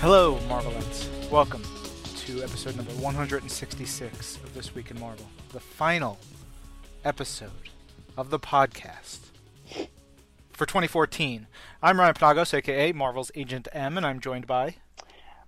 Hello, Marvelites. Welcome to episode number 166 of This Week in Marvel, the final episode of the podcast for 2014. I'm Ryan Penagos, aka Marvel's Agent M, and I'm joined by.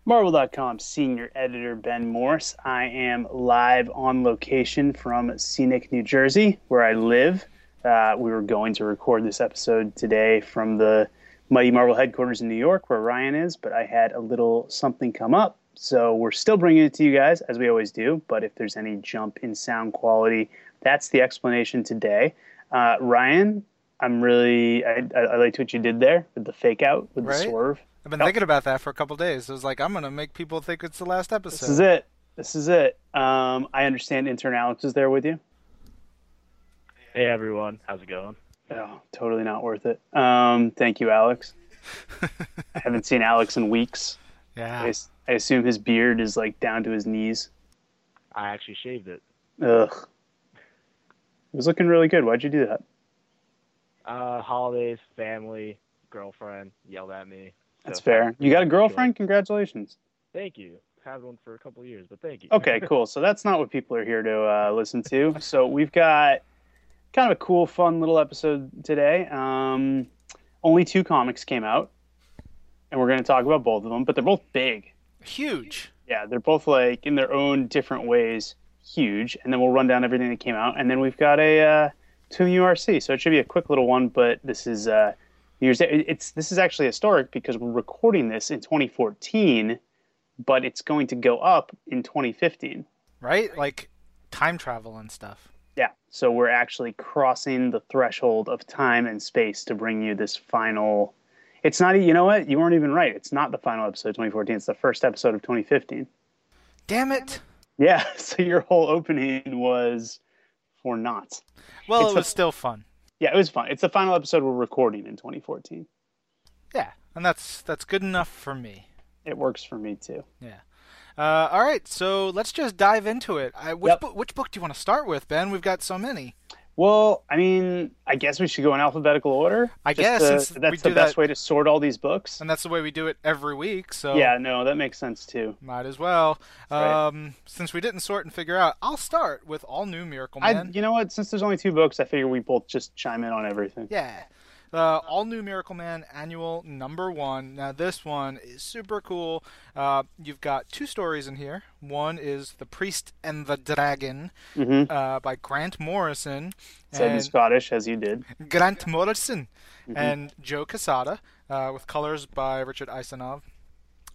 Marvel.com senior editor Ben Morse. I am live on location from scenic New Jersey, where I live. Uh, we were going to record this episode today from the Mighty Marvel headquarters in New York, where Ryan is, but I had a little something come up. So we're still bringing it to you guys, as we always do. But if there's any jump in sound quality, that's the explanation today. Uh, Ryan, I'm really, I, I, I liked what you did there with the fake out, with Right? the swerve. I've been thinking about that for a couple days. I was like, I'm going to make people think it's the last episode. This is it. This is it. Um, I understand intern Alex is there with you. Hey everyone, how's it going? Oh, totally not worth it. Um, thank you, Alex. I haven't seen Alex in weeks. Yeah. as- I assume his beard is like down to his knees. I actually shaved it. Ugh. It was looking really good. Why'd you do that? Uh, holidays, family, girlfriend yelled at me. That's So, fair. You got a Sure. girlfriend? Congratulations. Thank you. Had one for a couple of years, but thank you. Okay, cool. So that's not what people are here to uh, listen to. So we've got kind of a cool, fun little episode today. Um, only two comics came out, and we're going to talk about both of them, but they're both big. Huge. Yeah, they're both like in their own different ways huge. And then we'll run down everything that came out, and then we've got a uh, Toon URC. So it should be a quick little one, but this is uh, New Year's Day. It's this is actually historic because we're recording this in 2014, but it's going to go up in 2015. Right? Like time travel and stuff. So we're actually crossing the threshold of time and space to bring you this final. It's not, you know what? You weren't even right. It's not the final episode of 2014. It's the first episode of 2015. Damn it. Yeah, so your whole opening was for not. Well, It's it the- was still fun. Yeah, it was fun. It's the final episode we're recording in 2014. Yeah, and that's that's good enough for me. It works for me too. Yeah. Uh, all right, so let's just dive into it. I, which Yep. book, which book do you want to start with, Ben? We've got so many. Well, I mean, I guess we should go in alphabetical order. I guess, to- that's the best that- way to sort all these books. And that's the way we do it every week. So Yeah, no, that makes sense too. might as well. right. Um, since we didn't sort and figure out, I'll start with all new Miracle I, Man. you know what? Since there's only two books, I figure we both just chime in on everything. Yeah. Uh, all new Miracle Man annual number one. Now, this one is super cool. Uh, you've got two stories in here. One is The Priest and the Dragon Mm-hmm. uh, by Grant Morrison. Said in And Scottish, as you did. Grant Morrison Mm-hmm. and Joe Quesada uh, with colors by Richard Isanove.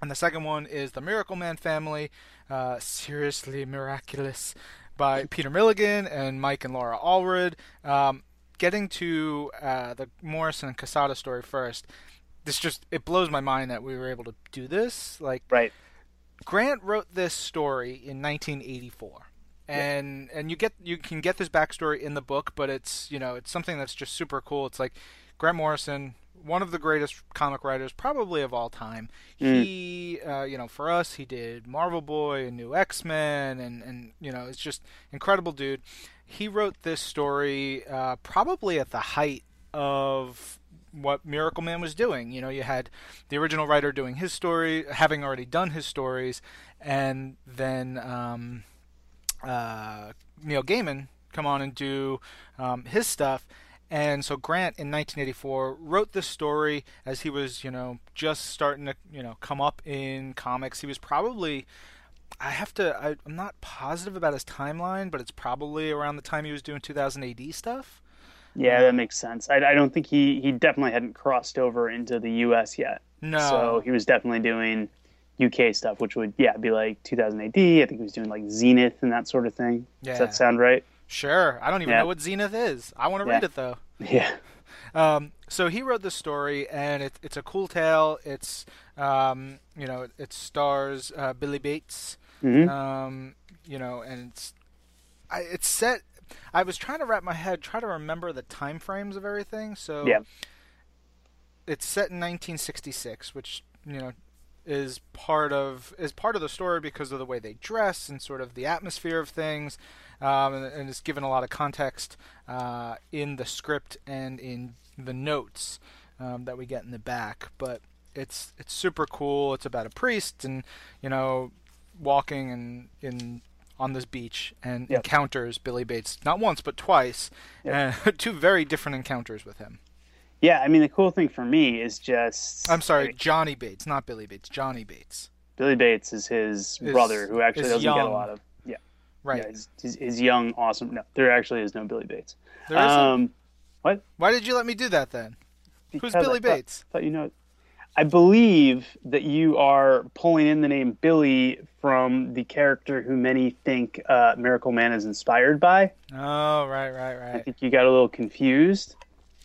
And the second one is The Miracle Man Family, uh, Seriously Miraculous by Peter Milligan and Mike and Laura Allred. Um, getting to uh, the Morrison and Quesada story first, this just it blows my mind that we were able to do this. Like Right. Grant wrote this story in 1984. And and you get you can get this backstory in the book, but it's you know it's something that's just super cool. It's like Grant Morrison, one of the greatest comic writers probably of all time. Mm. He uh, you know for us he did Marvel Boy and New X Men and and you know it's just incredible dude. He wrote this story uh, probably at the height of what Miracle Man was doing. You know, you had the original writer doing his story, having already done his stories, and then um, uh, Neil Gaiman come on and do um, his stuff. And so Grant in 1984 wrote this story as he was, you know, just starting to, you know, come up in comics. He was probably, I have to, I, I'm not positive about his timeline, but it's probably around the time he was doing 2000 AD stuff. Yeah, that makes sense. I, I don't think he he definitely hadn't crossed over into the U.S. yet. No. So he was definitely doing UK stuff, which would yeah be like 2000 AD. I think he was doing like Zenith and that sort of thing. Does that sound right? Sure. I don't even Yeah. know what Zenith is. I want to Yeah. read it though. Yeah. Um, so he wrote the story, and it, it's a cool tale. It's um, you know it stars uh, Billy Bates. hmm Um, you know, and it's I, it's set. I was trying to wrap my head, try to remember the time frames of everything. So Yeah. it's set in 1966, which you know is part of is part of the story because of the way they dress and sort of the atmosphere of things, um, and, and it's given a lot of context uh, in the script and in the notes um, that we get in the back. But It's it's super cool. It's about a priest and you know walking and in on this beach and Yep. encounters Billy Bates not once but twice, and two very different encounters with him. Yeah, I mean the cool thing for me is just I'm sorry, Johnny Bates, not Billy Bates. Johnny Bates. Billy Bates is his Is- brother who actually doesn't get a lot of yeah, Right. yeah his, his, his young awesome no there actually is no Billy Bates. There isn't. Um, Why did you let me do that then? Who's because I Billy thought- Bates? thought you know. I believe that you are pulling in the name Billy from the character who many think uh, Miracle Man is inspired by. Oh, right, right, right. I think you got a little confused,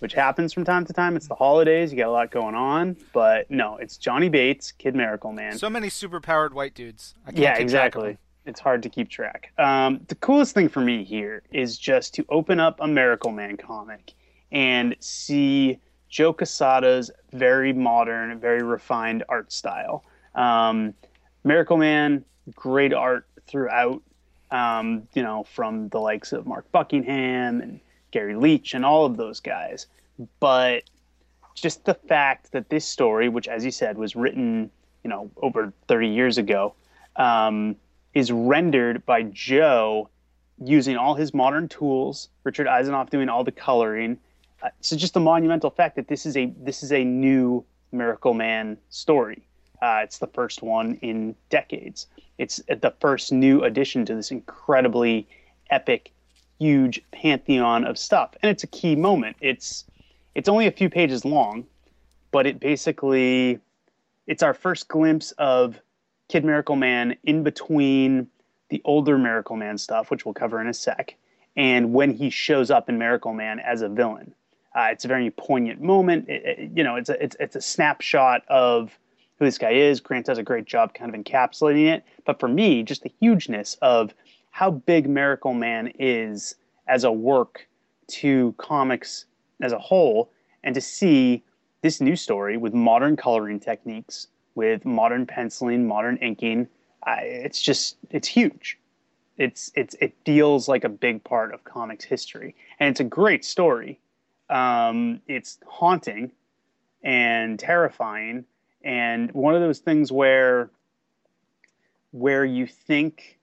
which happens from time to time. It's the holidays, you got a lot going on, but no, it's Johnny Bates, Kid Miracle Man. So many superpowered white dudes. I can't yeah, keep track of exactly. It's hard to keep track. Um, the coolest thing for me here is just to open up a Miracle Man comic and see Joe Quesada's very modern, very refined art style. Um, Miracle Man, great art throughout. Um, you know, from the likes of Mark Buckingham and Gary Leach and all of those guys. But just the fact that this story, which, as you said, was written, you know, over 30 years ago, um, is rendered by Joe using all his modern tools. Richard Isanove doing all the coloring. Uh, so just the monumental fact that this is a this is a new Miracle Man story. Uh, it's the first one in decades. It's the first new addition to this incredibly epic, huge pantheon of stuff, and it's a key moment. It's it's only a few pages long, but it basically it's our first glimpse of Kid Miracle Man in between the older Miracle Man stuff, which we'll cover in a sec, and when he shows up in Miracle Man as a villain. Uh, it's a very poignant moment. It- it- you know, it's a it's it's a snapshot of who this guy is. Grant does a great job kind of encapsulating it. But for me, just the hugeness of how big Miracle Man is as a work to comics as a whole, and to see this new story with modern coloring techniques, with modern penciling, modern inking, it's just it's huge. It's it's it feels like a big part of comics history, and it's a great story. Um, it's haunting and terrifying, and one of those things where where you think,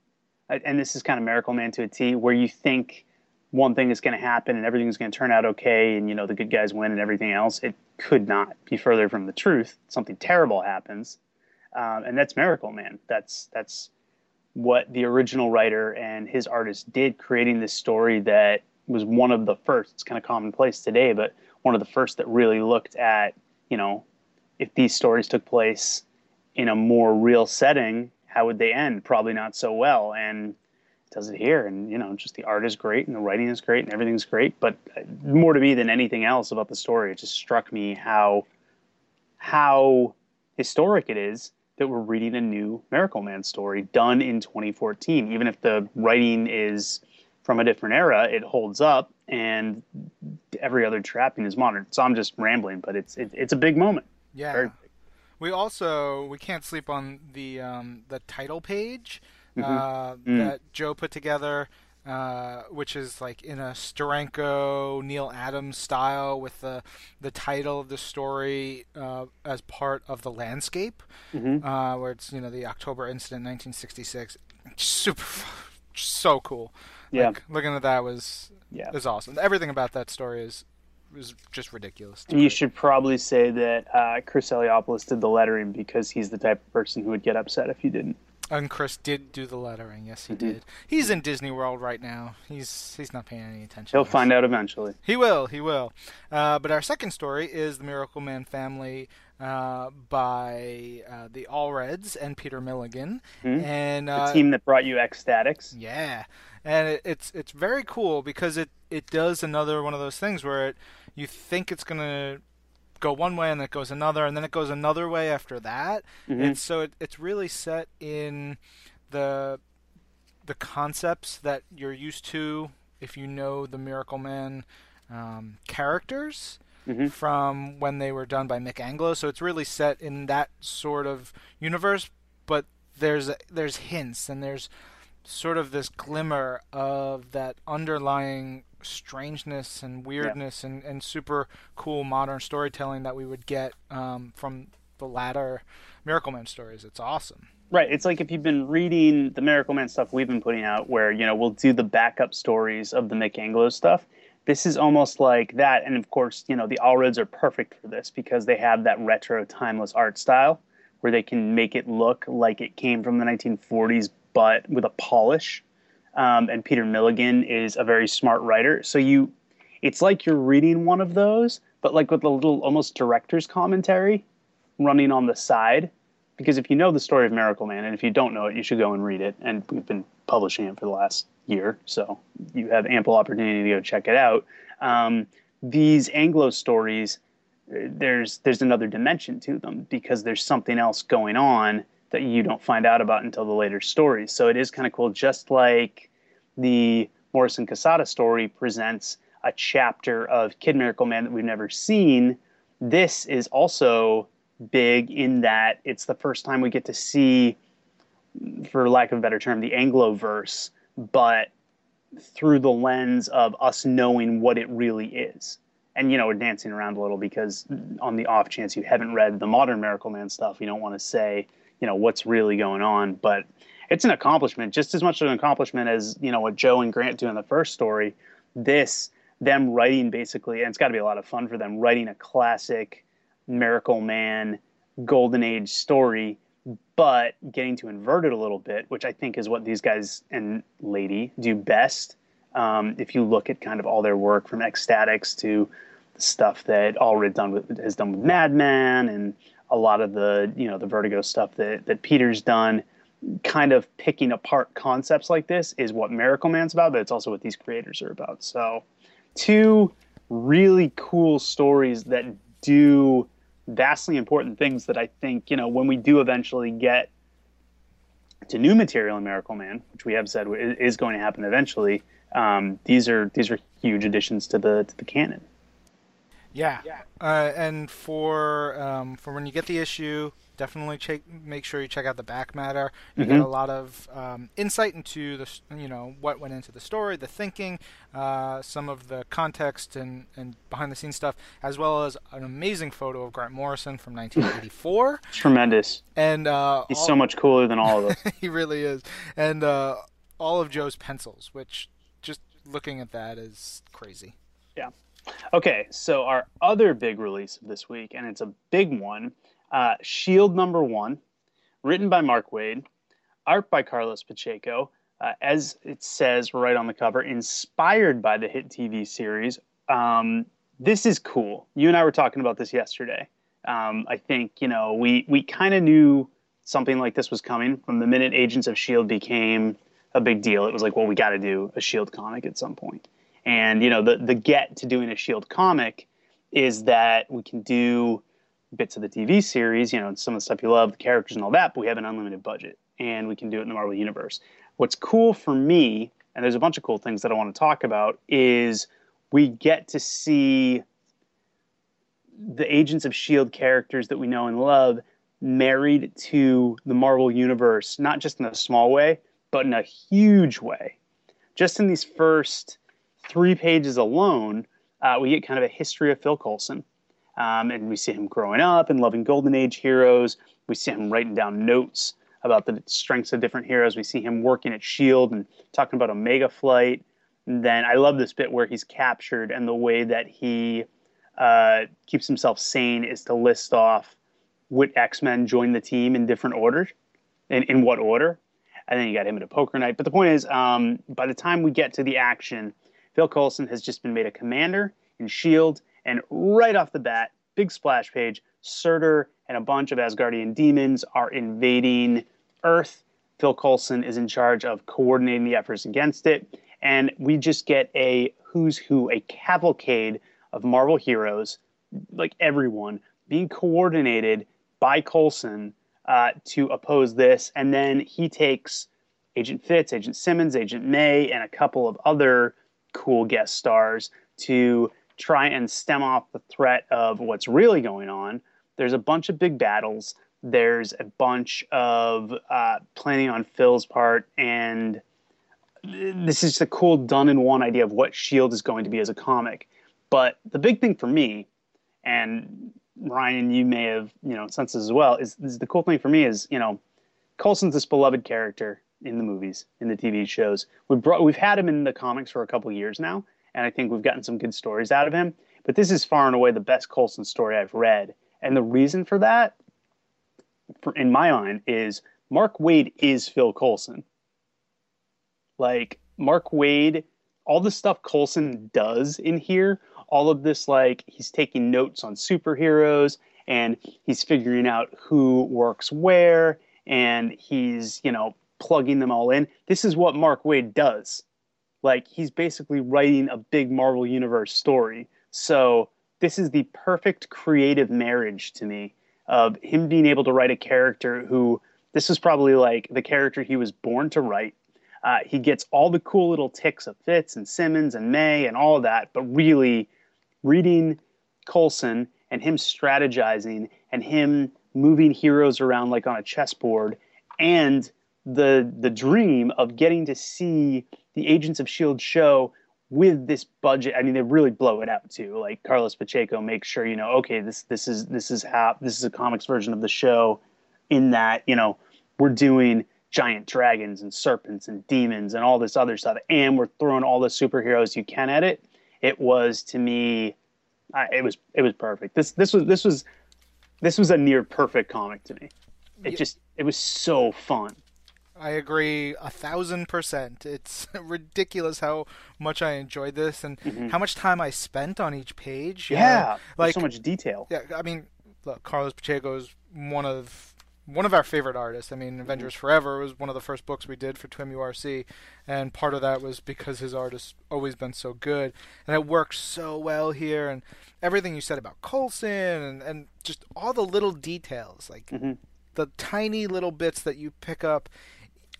and this is kind of Miracle Man to a T, where you think one thing is going to happen and everything's going to turn out okay, and you know the good guys win and everything else. It could not be further from the truth. Something terrible happens, um, and that's Miracle Man. That's that's what the original writer and his artist did, creating this story that was one of the first. It's kind of commonplace today, but one of the first that really looked at you know if these stories took place in a more real setting, how would they end? Probably not so well, and it does it here. And you know, just the art is great, and the writing is great, and everything's great. But uh, more to me than anything else about the story, it just struck me how how historic it is that we're reading a new Miracle Man story done in 2014. Even if the writing is from a different era, it holds up, and every other trapping is modern. So I'm just rambling, but it's it, it's a big moment. Yeah. Very We also we can't sleep on the um, the title page Mhm. uh, Mm. that Joe put together, uh, which is like in a Steranko Neal Adams style with the the title of the story uh, as part of the landscape, Mhm. uh, where it's you know the October incident, 1966. Super, so cool. Yeah. Like, looking at that was Yeah. is awesome. Everything about that story is is just ridiculous. You should probably say that uh, Chris Eliopoulos did the lettering because he's the type of person who would get upset if you didn't. And Chris did do the lettering. Yes, he Mhm. did. He's in Disney World right now. He's he's not paying any attention. He'll find out eventually. He will. He will. Uh, but our second story is the Miracle Man family uh, by uh, the Allreds and Peter Milligan. Mhm. And The uh, team that brought you X-Statix. yeah, and it, it's it's very cool because it it does another one of those things where it you think it's gonna go one way and then it goes another and then it goes another way after that. Mhm. It's so it, it's really set in the the concepts that you're used to if you know the Miracle Man um, characters Mhm. from when they were done by Mick Anglo. So it's really set in that sort of universe, but there's there's hints and there's sort of this glimmer of that underlying strangeness and weirdness and, and super cool modern storytelling that we would get um, from the latter Miracle Man stories. It's awesome. Right. It's like if you've been reading the Miracle Man stuff we've been putting out, where you know we'll do the backup stories of the Mick Anglo stuff. This is almost like that, and of course, you know the Allreds are perfect for this because they have that retro, timeless art style where they can make it look like it came from the 1940s, but with a polish. Um, and Peter Milligan is a very smart writer, so you, it's like you're reading one of those, but like with a little almost director's commentary running on the side because if you know the story of Miracle Man, and if you don't know it, you should go and read it. And we've been publishing it for the last year, so you have ample opportunity to go check it out. Um, these Anglo stories, there's there's another dimension to them because there's something else going on that you don't find out about until the later stories. So it is kind of cool, just like the Morrison Quesada story presents a chapter of Kid Miracle Man that we've never seen. This is also big in that it's the first time we get to see, for lack of a better term, the Anglo verse, but through the lens of us knowing what it really is. And you know, we're dancing around a little because on the off chance you haven't read the modern Miracle Man stuff, you don't want to say, you know, what's really going on. But it's an accomplishment, just as much of an accomplishment as, you know, what Joe and Grant do in the first story. This, them writing basically, and it's got to be a lot of fun for them, writing a classic Miracle Man, Golden Age story, but getting to invert it a little bit, which I think is what these guys and lady do best. Um, if you look at kind of all their work from X-Statix to the stuff that Allred done with, has done with Madman and a lot of the you know the Vertigo stuff that that Peter's done, kind of picking apart concepts like this is what Miracle Man's about, but it's also what these creators are about. So, two really cool stories that do vastly important things that I think, you know, when we do eventually get to new material in Miracle Man, which we have said is going to happen eventually, um, these are these are huge additions to the to the canon. Yeah, yeah. Uh, and for um, for when you get the issue, definitely check make sure you check out the back matter. You mm-hmm. get a lot of um, insight into the you know what went into the story, the thinking, uh, some of the context and, and behind the scenes stuff, as well as an amazing photo of Grant Morrison from 1984. Tremendous. And uh, he's all, so much cooler than all of us. he really is. And uh, all of Joe's pencils, which just looking at that is crazy. Yeah. Okay, so our other big release of this week, and it's a big one uh, Shield number one, written by Mark Waid, art by Carlos Pacheco. Uh, as it says right on the cover, inspired by the hit TV series. Um, this is cool. You and I were talking about this yesterday. Um, I think you know we we kind of knew something like this was coming from the minute Agents of Shield became a big deal. It was like, well, we got to do a Shield comic at some point. And you know, the the get to doing a Shield comic is that we can do bits of the TV series, you know, some of the stuff you love, the characters and all that, but we have an unlimited budget and we can do it in the Marvel Universe. What's cool for me, and there's a bunch of cool things that I want to talk about, is we get to see the Agents of S.H.I.E.L.D. characters that we know and love married to the Marvel Universe, not just in a small way, but in a huge way. Just in these first three pages alone, uh, we get kind of a history of Phil Coulson um, and we see him growing up and loving Golden Age heroes. We see him writing down notes about the strengths of different heroes. We see him working at S.H.I.E.L.D. and talking about Omega Flight. And then I love this bit where he's captured and the way that he uh, keeps himself sane is to list off what X Men joined the team in different orders, and in what order. And then you got him at a poker night. But the point is, um, by the time we get to the action, Phil Coulson has just been made a commander in S.H.I.E.L.D. And right off the bat, big splash page, Surtur and a bunch of Asgardian demons are invading Earth. Phil Coulson is in charge of coordinating the efforts against it. And we just get a who's who, a cavalcade of Marvel heroes, like everyone, being coordinated by Coulson uh, to oppose this. And then he takes Agent Fitz, Agent Simmons, Agent May, and a couple of other cool guest stars to try and stem off the threat of what's really going on. There's a bunch of big battles. There's a bunch of uh, planning on Phil's part, and this is a cool done in one idea of what Shield is going to be as a comic. But the big thing for me, and Ryan, you may have you know sensed as well. Is, is the cool thing for me is you know Coulson's this beloved character in the movies, in the TV shows. We've brought we've had him in the comics for a couple years now, and I think we've gotten some good stories out of him. But this is far and away the best Coulson story I've read, and the reason for that, for, in my mind, is Mark Waid is Phil Coulson. Like Mark Waid, all the stuff Coulson does in here, all of this like he's taking notes on superheroes and he's figuring out who works where and he's, you know, plugging them all in. This is what Mark Waid does. Like he's basically writing a big Marvel Universe story. So this is the perfect creative marriage to me of him being able to write a character who this is probably like the character he was born to write. Uh, he gets all the cool little ticks of Fitz and Simmons and May and all of that, but really reading Coulson and him strategizing and him moving heroes around like on a chessboard and the the dream of getting to see the Agents of Shield show with this budget. I mean, they really blow it out too. Like Carlos Pacheco makes sure you know, okay, this this is this is how this is a comics version of the show. In that you know we're doing giant dragons and serpents and demons and all this other stuff, and we're throwing all the superheroes you can at it. It was to me, I, it was it was perfect. This this was this was this was a near perfect comic to me. It Yeah. just it was so fun. I agree a thousand percent. It's ridiculous how much I enjoyed this and how much time I spent on each page. you know? Mm-hmm. Yeah, like so much detail. yeah. I mean, look, Carlos Pacheco is one of one of our favorite artists. I mean, Avengers Forever was one of the first books we did for Twim URC, and part of that was because his art has always been so good, and it works so well here. And everything you said about Coulson and, and just all the little details, like Mhm. the tiny little bits that you pick up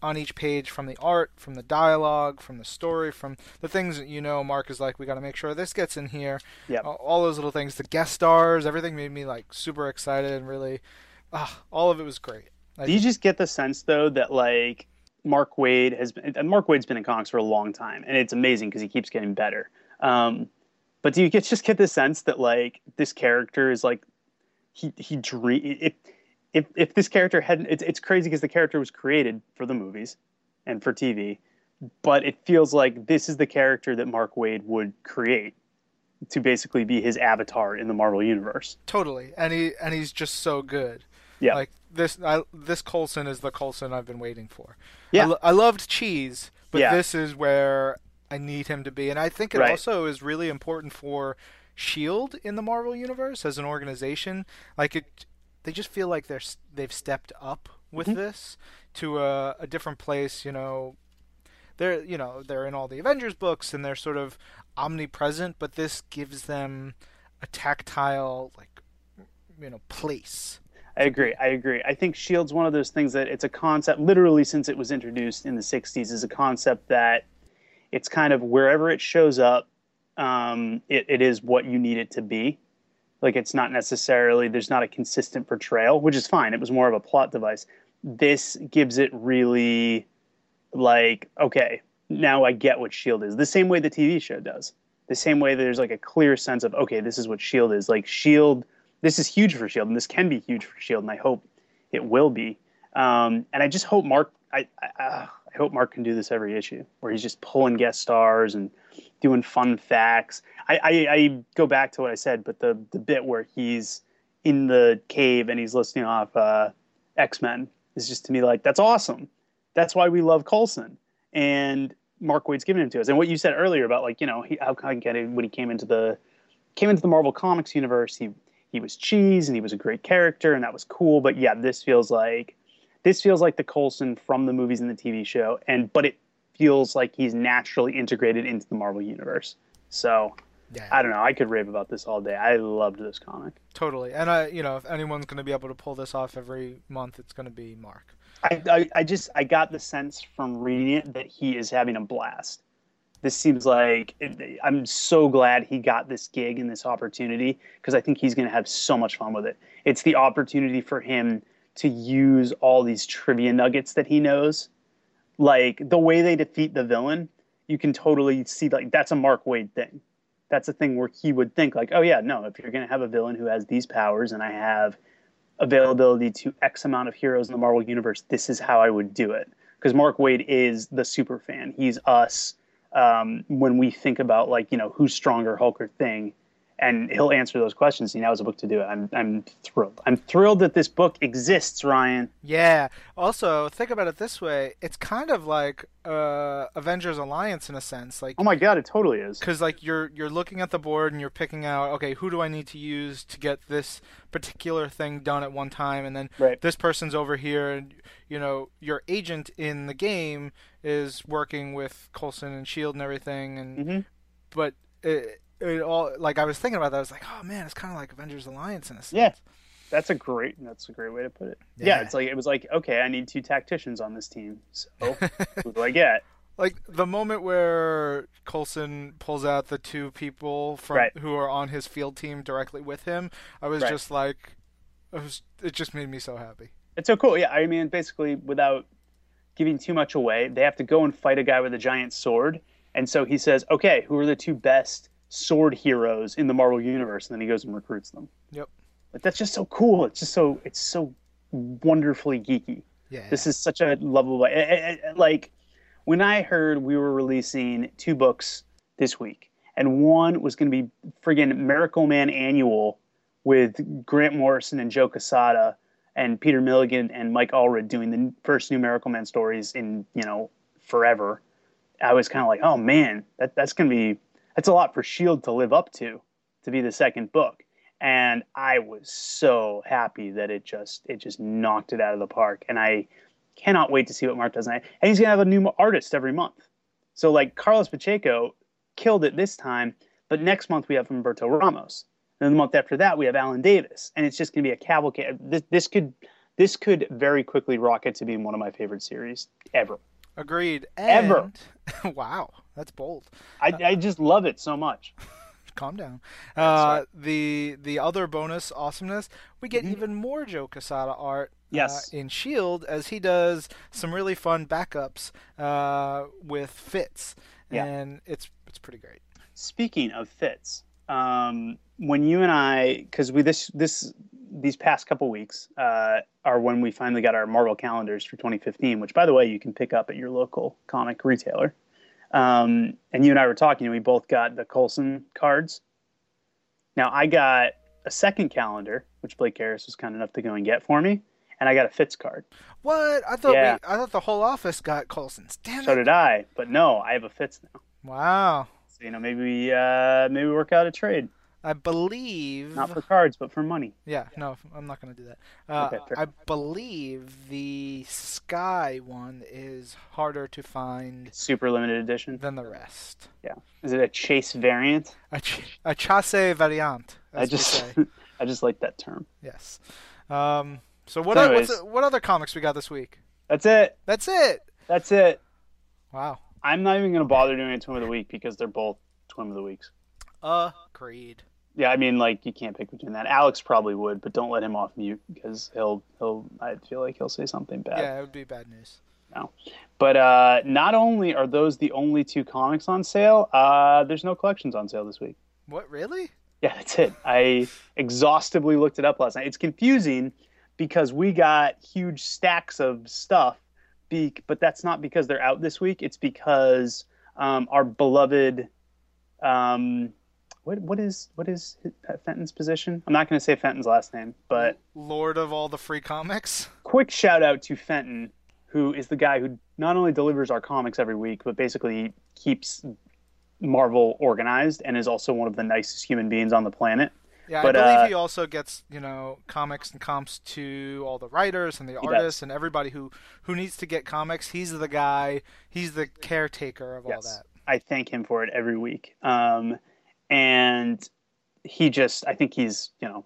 on each page from the art, from the dialogue, from the story, from the things that you know Mark is like, we got to make sure this gets in here. Yep. All, all those little things, the guest stars, everything made me like super excited and really, ah, all of it was great. Do you just get the sense though that like Mark Waid has been and Mark Waid's been in comics for a long time, and it's amazing because he keeps getting better. Um, but do you get just get the sense that like this character is like he he dream if if if this character hadn't it's it's crazy because the character was created for the movies and for TV, but it feels like this is the character that Mark Waid would create to basically be his avatar in the Marvel universe. totally, and he and he's just so good. Yeah. Like this, I, this Coulson is the Coulson I've been waiting for. Yeah. I, lo- I loved Cheese, but Yeah. this is where I need him to be, and I think it Right. also is really important for Shield in the Marvel universe as an organization. Like it, they just feel like they're they've stepped up with Mhm. this to a, a different place. You know, they're you know they're in all the Avengers books and they're sort of omnipresent, but this gives them a tactile like you know place. I agree. I agree. I think Shield's one of those things that it's a concept, literally since it was introduced in the '60s, is a concept that it's kind of wherever it shows up, um, it, it is what you need it to be. Like it's not necessarily there's not a consistent portrayal, which is fine. It was more of a plot device. This gives it really like okay, now I get what Shield is. The same way the TV show does. The same way there's like a clear sense of okay, this is what Shield is. Like Shield this is huge for Shield, and this can be huge for Shield, and I hope it will be. Um, and I just hope Mark, I, I, uh, I hope Mark can do this every issue, where he's just pulling guest stars and doing fun facts. I, I, I go back to what I said, but the the bit where he's in the cave and he's listening off uh, X Men is just to me like that's awesome. That's why we love Coulson and Mark Waid's giving him to us. And what you said earlier about like you know he, how can get it when he came into the came into the Marvel Comics universe, he he was cheese and he was a great character and that was cool. But yeah, this feels like this feels like the Coulson from the movies and the TV show, and but it feels like he's naturally integrated into the Marvel universe. So Yeah. I don't know. I could rave about this all day. I loved this comic. Totally. And I, you know, if anyone's going to be able to pull this off every month, it's going to be Mark. I, I, I just I got the sense from reading it that he is having a blast. This seems like I'm so glad he got this gig and this opportunity because I think he's going to have so much fun with it. It's the opportunity for him to use all these trivia nuggets that he knows, like the way they defeat the villain. You can totally see like that's a Mark Waid thing. that's a thing where he would think like, oh yeah, no, if you're to have a villain who has these powers and I have availability to X amount of heroes in the Marvel universe, this is how I would do it. Because Mark Waid is the super fan. He's us um, when we think about like you know who's stronger, Hulk or Thing and he'll answer those questions. He now has a book to do it. I'm I'm thrilled. I'm thrilled that this book exists, Ryan. Yeah. Also, think about it this way: it's kind of like uh, Avengers Alliance in a sense. Like, oh my god, it totally is. Because like you're you're looking at the board and you're picking out, okay, who do I need to use to get this particular thing done at one time, and then right. this person's over here, and you know your agent in the game is working with Coulson and Shield and everything, and mm-hmm. but. It, it all like I was thinking about that. I was like, oh man, it's kind of like Avengers Alliance in a sense. Yeah, that's a great that's a great way to put it. Yeah. yeah. it's like it was like okay, I need two tacticians on this team. So who do I get? Like the moment where Coulson pulls out the two people from right. who are on his field team directly with him, I was right. just like, it was it just made me so happy. It's so cool. Yeah, I mean, basically, without giving too much away, they have to go and fight a guy with a giant sword. And so he says, okay, who are the two best sword heroes in the Marvel universe, and then he goes and recruits them. Yep. But that's just so cool. It's just so it's so wonderfully geeky. Yeah. This is such a lovable eh, eh, eh, like when I heard we were releasing two books this week, and one was going to be friggin' Miracle Man Annual with Grant Morrison and Joe Quesada and Peter Milligan and Mike Allred doing the first new Miracle Man stories in you know forever. I was kind of like, oh man, that that's going to be that's a lot for Shield to live up to, to be the second book. And I was so happy that it just it just knocked it out of the park. And I cannot wait to see what Mark does. And he's gonna have a new artist every month. So like Carlos Pacheco killed it this time, but next month we have Humberto Ramos. And then the month after that we have Alan Davis, and it's just gonna be a cavalcade. This, this could this could very quickly rocket to being one of my favorite series ever. Agreed. And, Ever. wow, that's bold. I, I just love it so much. Calm down. Uh, the the other bonus awesomeness, we get Mhm. even more Joe Quesada art. Yes. Uh, in Shield, as he does some really fun backups uh, with Fitz, Yeah. and it's it's pretty great. Speaking of Fitz, um, when you and I, because we this this these past couple weeks uh, are when we finally got our Marvel calendars for 2015, which by the way you can pick up at your local comic retailer. Um, and you and I were talking, and we both got the Coulson cards. Now I got a second calendar, which Blake Harris was kind enough to go and get for me, and I got a Fitz card. What? I thought Yeah. we, I thought the whole office got Coulson's. Damn it. So it! did I, but no, I have a Fitz now. Wow. So you know maybe we uh, maybe we work out a trade, I believe. not for cards but for money. Yeah, no, I'm not going to do that. Uh, Okay, I believe the Skye one is harder to find Super limited edition. than the rest. Yeah, is it a chase variant? A, ch- a chasse variant. I just. I just like that term. yes. Um, so what? So anyways- what other comics we got this week? That's it. That's it. That's it. Wow. I'm not even gonna bother doing a twin of the week because they're both twin of the weeks. Agreed. Yeah, I mean like you can't pick between that. Alex probably would, but don't let him off mute because he'll he'll I feel like he'll say something bad. Yeah, it would be bad news. No, but uh, not only are those the only two comics on sale, uh, there's no collections on sale this week. What really? Yeah, that's it. I exhaustively looked it up last night. It's confusing because we got huge stacks of stuff, be- but that's not because they're out this week. It's because um, our beloved, um, what what is what is Fenton's position? I'm not going to say Fenton's last name, but Lord of all the free comics. quick shout out to Fenton, who is the guy who not only delivers our comics every week, but basically keeps Marvel organized and is also one of the nicest human beings on the planet. Yeah, But, I believe uh, he also gets you know comics and comps to all the writers and the He artists and everybody who who needs to get comics. He's the guy. He's the caretaker of all Yes. that. I thank him for it every week. Um, and he just, I think he's, you know,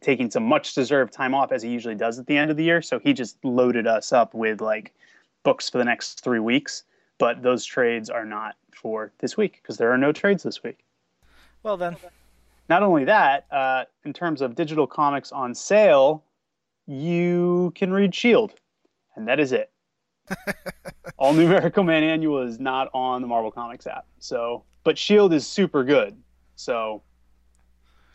taking some much deserved time off as he usually does at the end of the year. So he just loaded us up with like books for the next three weeks. But those trades are not for this week because there are no trades this week. Well then, Not only that, uh, in terms of digital comics on sale, you can read Shield, and that is it. All New Miracle Man Annual is not on the Marvel Comics app. So, but Shield is super good. So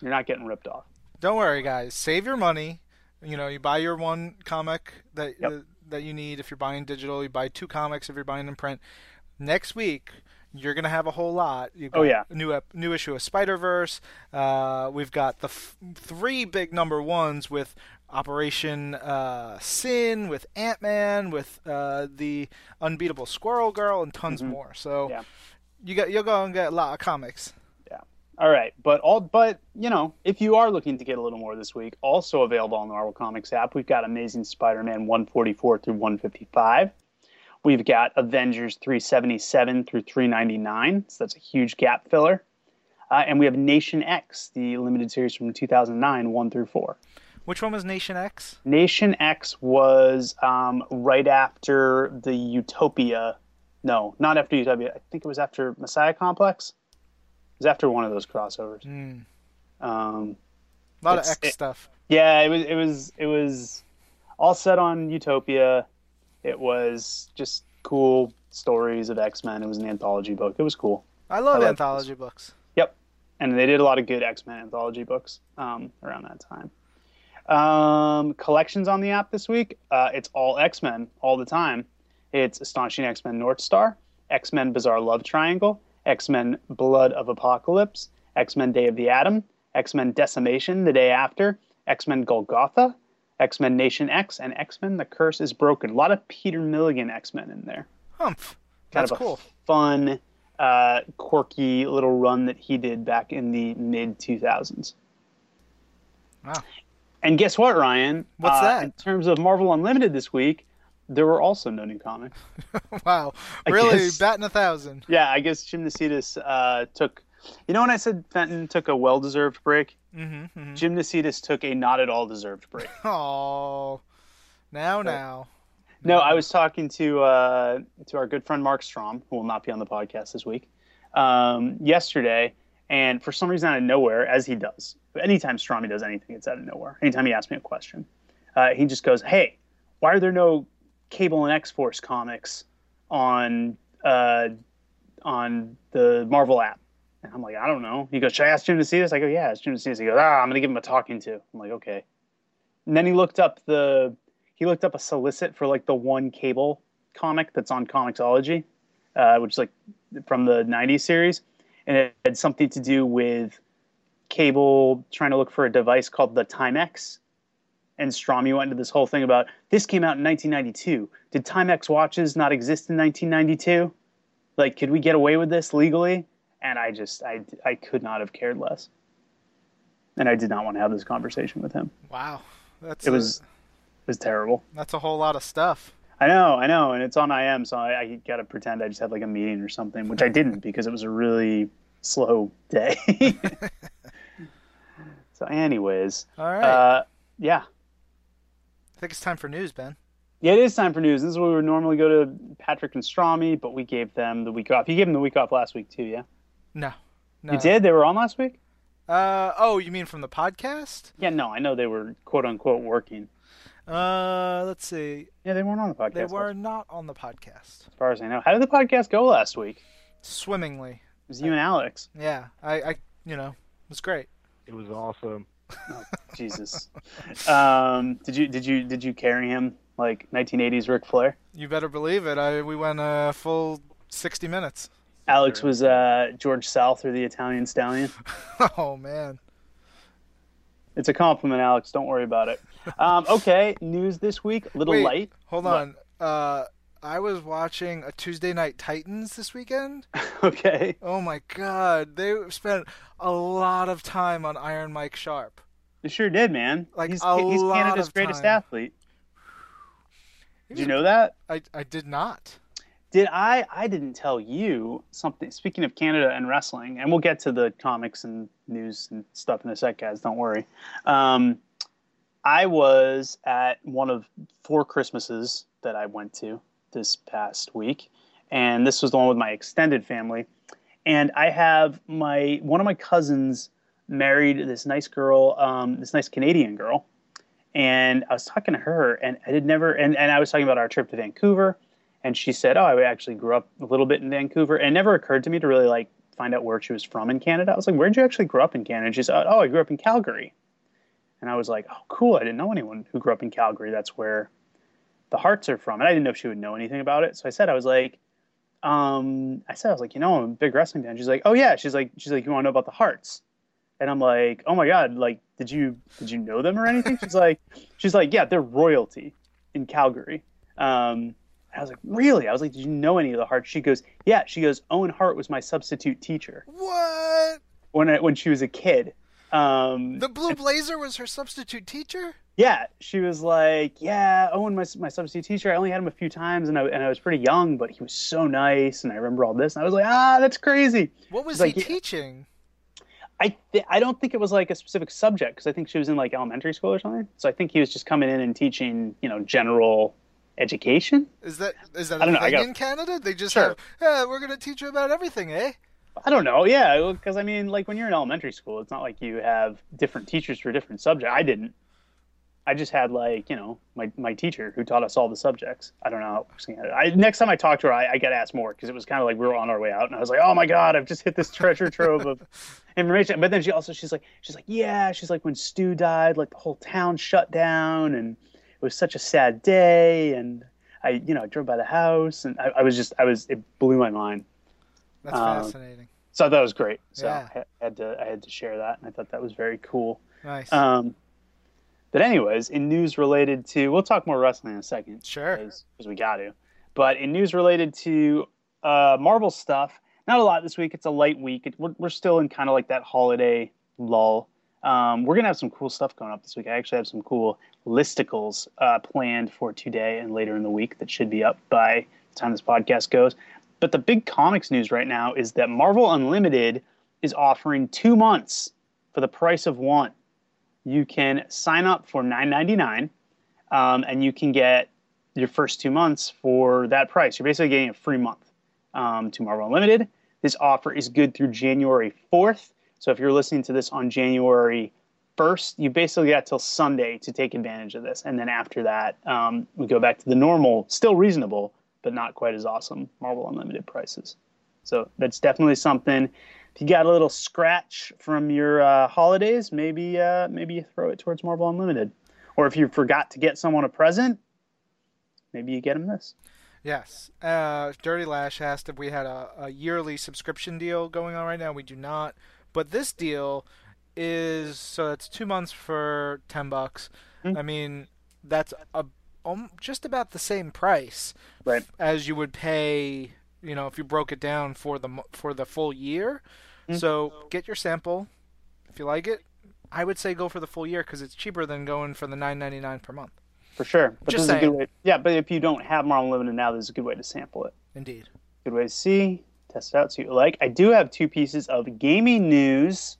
you're not getting ripped off. Don't worry, guys. Save your money. You know, you buy your one comic that Yep. uh, that you need if you're buying digital. You buy two comics if you're buying in print. Next week, you're gonna have a whole lot. You've Oh, yeah. new ep- new issue of Spider Verse. Uh, we've got the f- three big number ones with Operation uh, Sin, with Ant Man, with uh, the Unbeatable Squirrel Girl, and tons Mhm. more. So Yeah. you got you'll go and get a lot of comics. All right, but all but you know, if you are looking to get a little more this week, also available on the Marvel Comics app, we've got Amazing Spider-Man 144 through 155. We've got Avengers 377 through 399, so that's a huge gap filler. Uh, and we have Nation X, the limited series from 2009, 1 through 4. Which one was Nation X? Nation X was um, right after the Utopia. No, not after Utopia. I think it was after Messiah Complex. It was after one of those crossovers. Mm. Um, A lot of X it- stuff. yeah, it was it was it was all set on Utopia. It was just cool stories of X Men. It was an anthology book. It was cool, I love I anthology books. Yep, and they did a lot of good X Men anthology books um, around that time. Um, collections on the app this week. Uh, it's all X Men all the time. It's Astonishing X Men North Star, X Men Bizarre Love Triangle, X Men Blood of Apocalypse, X Men Day of the Atom, X Men Decimation the day after, X Men Golgotha, X Men Nation X, and X Men The Curse is Broken. A lot of Peter Milligan X Men in there. Humph. Kind That's of a cool. fun, uh, quirky little run that he did back in the mid 2000s. Wow. And guess what, Ryan? What's Uh, that? In terms of Marvel Unlimited this week, there were also no new comics. wow. I Really guess- batting a thousand. Yeah, I guess Jim Nausedas uh, took. You know when I said Fenton took a well-deserved break? Mm-hmm, mm-hmm. Jim Nausedas took a not at all deserved break. Oh. Now, now. No, I was talking to uh, to our good friend Marc Strom, who will not be on the podcast this week, um, yesterday, and for some reason out of nowhere, as he does, anytime Stromy does anything, it's out of nowhere. Anytime he asks me a question, uh, he just goes, "Hey, why are there no Cable and X Force comics on uh, on the Marvel app?" And I'm like, "I don't know." He goes, "Should I ask Jim to see this?" I go, "Yeah, ask Jim to see this." He goes, "Ah, I'm gonna give him a talking to." I'm like, "Okay." And then he looked up the he looked up a solicit for like the one cable comic that's on Comixology, uh, which is like from the '90s series, and it had something to do with cable trying to look for a device called the Timex. And Stromy went into this whole thing about this came out in 1992. Did Timex watches not exist in 1992? Like, could we get away with this legally? And I just, I, I could not have cared less. And I did not want to have this conversation with him. Wow. That's It a- was, it was terrible. that's a whole lot of stuff. I know, I know, and it's on IM, so I, I got to pretend I just had like a meeting or something, which I didn't because it was a really slow day. so, anyways, All right. uh, yeah, I think it's time for news, Ben. yeah, it is time for news. This is where we would normally go to Patrick and Stromy, but we gave them the week off. You gave them the week off last week too, yeah? No. No. You did. They were on last week. Uh, oh, you mean from the podcast? Yeah, no, I know they were quote unquote working. Uh, let's see. Yeah, they weren't on the podcast. They were week, not on the podcast. as far as I know. How did the podcast go last week? Swimmingly. It was you and Alex. Yeah. I, I, you know, it was great. It was awesome. Jesus. um, did you did you did you carry him like 1980s Ric Flair? You better believe it. I we went a full 60 minutes. Alex was uh, George South or the Italian Stallion. Oh man. It's a compliment, Alex. Don't worry about it. Um, okay, news this week. a Little Wait. light. Hold on. Uh, I was watching a Tuesday Night Titans this weekend. Okay. Oh my god, they spent a lot of time on Iron Mike Sharpe. They sure did, man. Like, he's, a he's Canada's greatest time. athlete. Did you know that? I I did not. Did I? I didn't tell you something. Speaking of Canada and wrestling, and we'll get to the comics and news and stuff in a sec, guys. Don't worry. Um, I was at one of four Christmases that I went to this past week, and this was the one with my extended family. And I have my one of my cousins married this nice girl, um, this nice Canadian girl, and I was talking to her, and I did never, and, and I was talking about our trip to Vancouver and she said, "Oh, I actually grew up a little bit in Vancouver." And it never occurred to me to really like find out where she was from in Canada. I was like, "Where'd you actually grow up in Canada?" And she said, "Oh, I grew up in Calgary." And I was like, "Oh, cool! I didn't know anyone who grew up in Calgary. That's where the Hearts are from." And I didn't know if she would know anything about it. So I said, "I was like, um, I said I was like, you know, I'm a big wrestling fan." She's like, "Oh yeah." She's like, "She's like, you want to know about the Hearts?" And I'm like, "Oh my god! Like, did you did you know them or anything?" She's like, "She's like, yeah, they're royalty in Calgary." Um, I was like, really? I was like, did you know any of the hearts? She goes, yeah. She goes, Owen Hart was my substitute teacher What? when I, when she was a kid. Um, The Blue Blazer was her substitute teacher? yeah, she was like, yeah, Owen, my, my substitute teacher. I only had him a few times, and I, and I was pretty young, but he was so nice, and I remember all this. And I was like, ah, that's crazy. What was She's like, he yeah. teaching? I th- I don't think it was like a specific subject because I think she was in like elementary school or something. So I think he was just coming in and teaching, you know, general education. Is that is that I don't a know, I thing got- in Canada? They just Sure. have, yeah, we're gonna teach you about everything, eh? I don't know. Yeah, because I mean, like when you're in elementary school, it's not like you have different teachers for different subjects. I didn't. I just had like you know my, my teacher who taught us all the subjects. I don't know how it works in Canada. I, next time I talk to her, I, I got asked more because it was kind of like we were on our way out, and I was like, oh my god, I've just hit this treasure trove of information. But then she also she's like she's like yeah, she's like when Stu died, like the whole town shut down, and it was such a sad day, and I you know I drove by the house, and I, I was just I was it blew my mind. That's Um, fascinating. So that was great. So Yeah. I had to I had to share that, and I thought that was very cool. Nice. Um, but anyways, in news related to, we'll talk more wrestling in a second. Sure. Because we got to. But in news related to uh, Marvel stuff, not a lot this week. It's a light week. It, we're, we're still in kind of like that holiday lull. Um, we're gonna have some cool stuff going up this week. I actually have some cool listicles uh, planned for today and later in the week that should be up by the time this podcast goes. But the big comics news right now is that Marvel Unlimited is offering two months for the price of one. You can sign up for $9.99 um, and you can get your first two months for that price. You're basically getting a free month um, to Marvel Unlimited. This offer is good through January 4th. So if you're listening to this on January 1st, you basically got till Sunday to take advantage of this. And then after that, um, we go back to the normal, still reasonable, but not quite as awesome Marvel Unlimited prices. So that's definitely something. If you got a little scratch from your uh, holidays, maybe uh, maybe you throw it towards Marvel Unlimited. Or if you forgot to get someone a present, maybe you get them this. Yes. Uh, Dirty Lash asked if we had a, a yearly subscription deal going on right now. We do not. But this deal is so it's two months for ten bucks. Hmm. I mean, that's a just about the same price Right. as you would pay. You know, if you broke it down for the for the full year. Hmm. So get your sample. If you like it, I would say go for the full year because it's cheaper than going for the nine ninety nine per month. For sure. But Just this is a good way. Yeah, but if you don't have Marvel Unlimited now, this is a good way to sample it. Indeed. Good way to see, test it out, see what you like. I do have two pieces of gaming news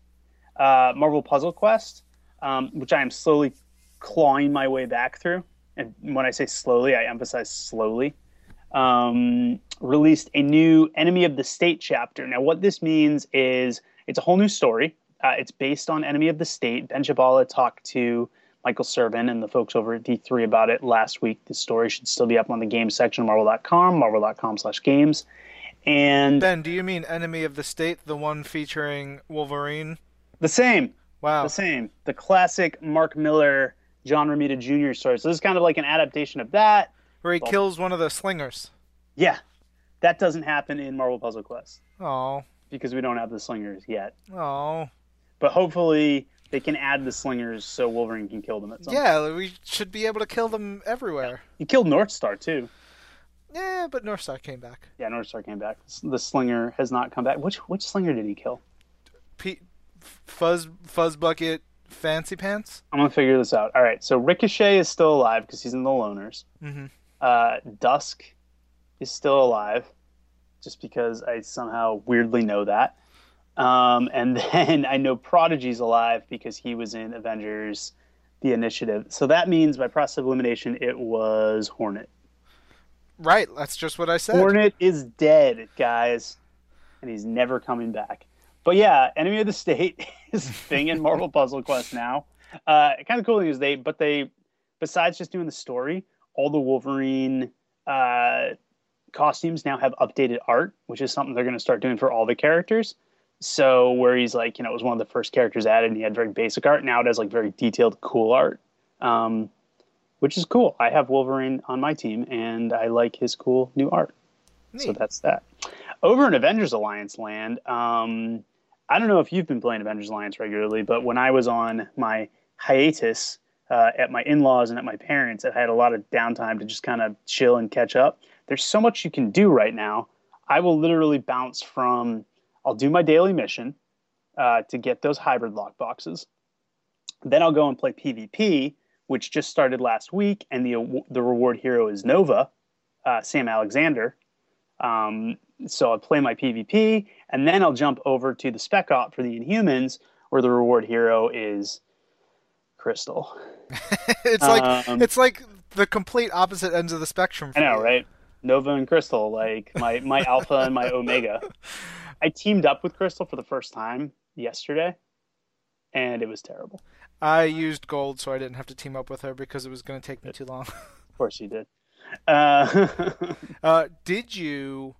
uh, Marvel Puzzle Quest, um, which I am slowly clawing my way back through. And when I say slowly, I emphasize slowly. Um, released a new Enemy of the State chapter. Now, what this means is it's a whole new story. Uh, it's based on Enemy of the State. Ben Jabala talked to Michael Servin and the folks over at D3 about it last week. The story should still be up on the games section of marvel.com, marvel.com slash games. And Ben, do you mean Enemy of the State, the one featuring Wolverine? the same, Wow. the same. The classic Mark Millar, John Romita Jr. story. So this is kind of like an adaptation of that. Where he kills one of the slingers. Yeah, that doesn't happen in Marvel Puzzle Quest Oh. because we don't have the slingers yet. Oh. But hopefully they can add the slingers so Wolverine can kill them at some point. Yeah, we should be able to kill them everywhere. He killed North Star too. Yeah, but Northstar came back. Yeah, North Star came back. The slinger has not come back. Which which slinger did he kill? P- Fuzz Fuzz Bucket Fancy Pants? I'm gonna figure this out. All right, so Ricochet is still alive because he's in the Loners. Mm-hmm. Uh, Dusk is still alive, just because I somehow weirdly know that. Um, and then I know Prodigy's alive because he was in Avengers: The Initiative. So that means by process of elimination, it was Hornet. Right, that's just what I said. Hornet is dead, guys, and he's never coming back. But yeah, Enemy of the State is a thing in Marvel Puzzle Quest now. Uh, kind of cool thing is they, but they, besides just doing the story, all the Wolverine uh, costumes now have updated art, which is something they're going to start doing for all the characters. so where he's like, you know, it was one of the first characters added, and he had very basic art. Now it has like very detailed, cool art, um, which is cool. I have Wolverine on my team, and I like his cool new art. So that's that. Over in Avengers Alliance land, um, I don't know if you've been playing Avengers Alliance regularly, but when I was on my hiatus uh, at my in-laws and at my parents, I had a lot of downtime to just kind of chill and catch up. There's so much you can do right now. I will literally bounce from I'll do my daily mission uh, to get those hybrid lock boxes. Then I'll go and play PvP, which just started last week, and the the reward hero is Nova, uh, Sam Alexander. Um, so I'll play my PvP, and then I'll jump over to the Spec Op for the Inhumans, where the reward hero is Crystal. it's like Um, it's like the complete opposite ends of the spectrum. I know, you. right? Nova and Crystal, like my my Alpha and my Omega. I teamed up with Crystal for the first time yesterday, and it was terrible. I used gold, so I didn't have to team up with her because it was going to take me too long. Of course you did. Uh, Uh, did you?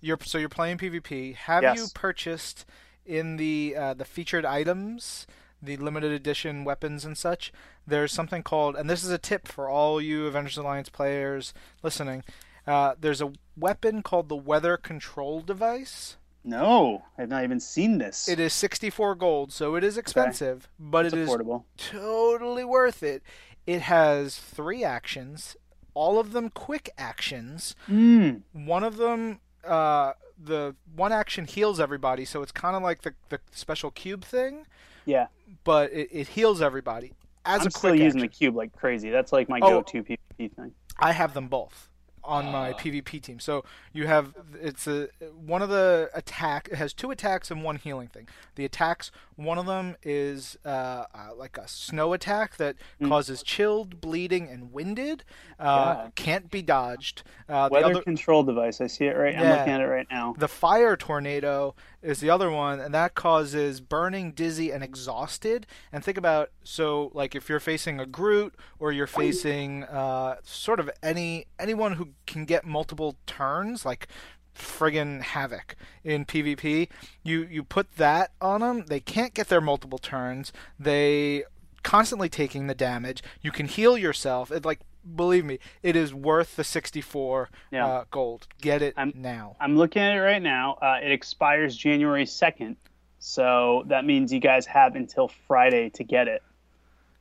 You're so you're playing PvP. Have Yes. you purchased in the uh, the featured items, the limited edition weapons and such? There's something called, and this is a tip for all you Avengers Alliance players listening. Uh, there's a weapon called the Weather Control Device. no, I've not even seen this. It is 64 gold, so it is expensive, but it's it is affordable. totally worth it. It has three actions, all of them quick actions. Mm. One of them, uh, the one action heals everybody, so it's kind of like the, the special cube thing, Yeah, but it, it heals everybody as I'm a still using action. the cube like crazy. That's like my Oh. go-to PvP thing. I have them both on my PvP team. So you have it's a one of the attack. It has two attacks and one healing thing. The attacks, one of them is uh, uh, like a snow attack that Mm. causes chilled, bleeding, and winded. Uh, Yeah. Can't be dodged. Uh, the Weather other, control device. I see it right. I'm looking at it right now. the fire tornado is the other one, and that causes burning, dizzy, and exhausted. And think about so like if you're facing a Groot or you're facing uh, sort of any anyone who can get multiple turns, like friggin' havoc in PvP. You you put that on them, they can't get their multiple turns. They constantly taking the damage. You can heal yourself. It like believe me, it is worth the 64 Yeah. uh, gold. Get it I'm- now. I'm looking at it right now. Uh, it expires January 2nd, so that means you guys have until Friday to get it.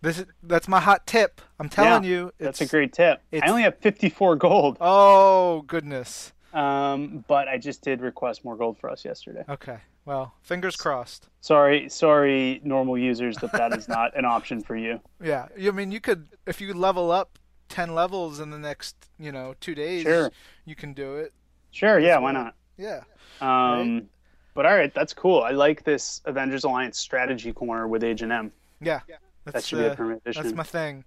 This is that's my hot tip. I'm telling you, That's a great tip. I only have 54 gold, Oh goodness. um, but I just did request more gold for us yesterday. Okay. Well, fingers crossed. Sorry, sorry, normal users, that that is not an option for you. Yeah. I mean, you could if you level up 10 levels in the next, you know, 2 days, Sure. you can do it. Sure, yeah, why not? Yeah. Um, But all right, that's cool. I like this Avengers Alliance strategy corner with H and M. Yeah. That That's should be a uh, permanent that's my thing.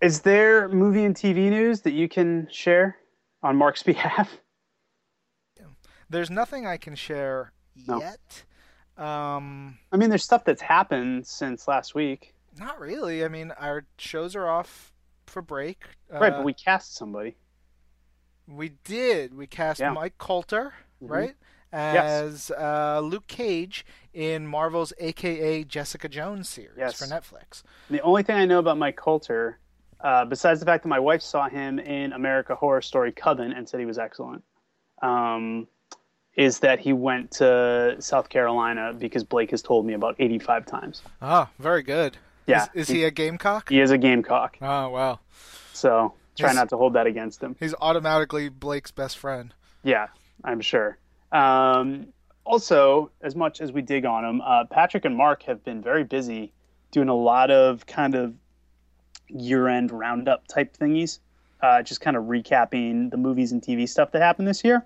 Is there movie and TV news that you can share on Mark's behalf? There's nothing I can share No. yet. Um I mean, there's stuff that's happened since last week, not really. I mean, our shows are off for break. right? Uh, But we cast somebody. We did. We cast Yeah. Mike Colter, Mhm. right, as uh, Luke Cage in Marvel's AKA Jessica Jones series Yes. for Netflix. The only thing I know about Mike Colter, uh, besides the fact that my wife saw him in America Horror Story Coven and said he was excellent, um, is that he went to South Carolina because Blake has told me about 85 times. Ah, very good. Yeah, Is, is he a Gamecock? He is a Gamecock, Oh, wow. so try Yes. not to hold that against him. He's automatically Blake's best friend. Yeah, I'm sure. Um, also, as much as we dig on him, uh, Patrick and Mark have been very busy doing a lot of kind of year-end roundup type thingies, uh, just kind of recapping the movies and TV stuff that happened this year.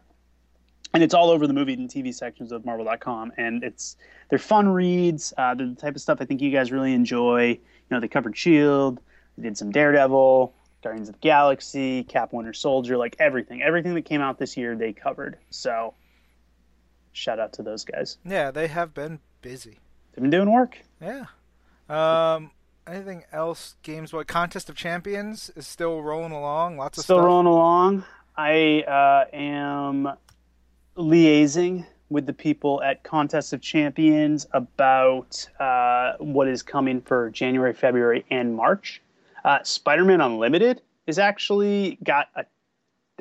And it's all over the movie and TV sections of Marvel.com, and it's they're fun reads. Uh, they're the type of stuff I think you guys really enjoy. You know, they covered Shield, they did some Daredevil, Guardians of the Galaxy, Cap Winter Soldier, like everything. Everything that came out this year, they covered. So, shout out to those guys. Yeah, they have been busy. They've been doing work. Yeah. Um, anything else? Games? What Contest of Champions is still rolling along. Lots of Still stuff. rolling along. I uh, am liaising with the people at Contest of Champions about uh, what is coming for January, February, and March. Uh, Spider-Man Unlimited is actually got a.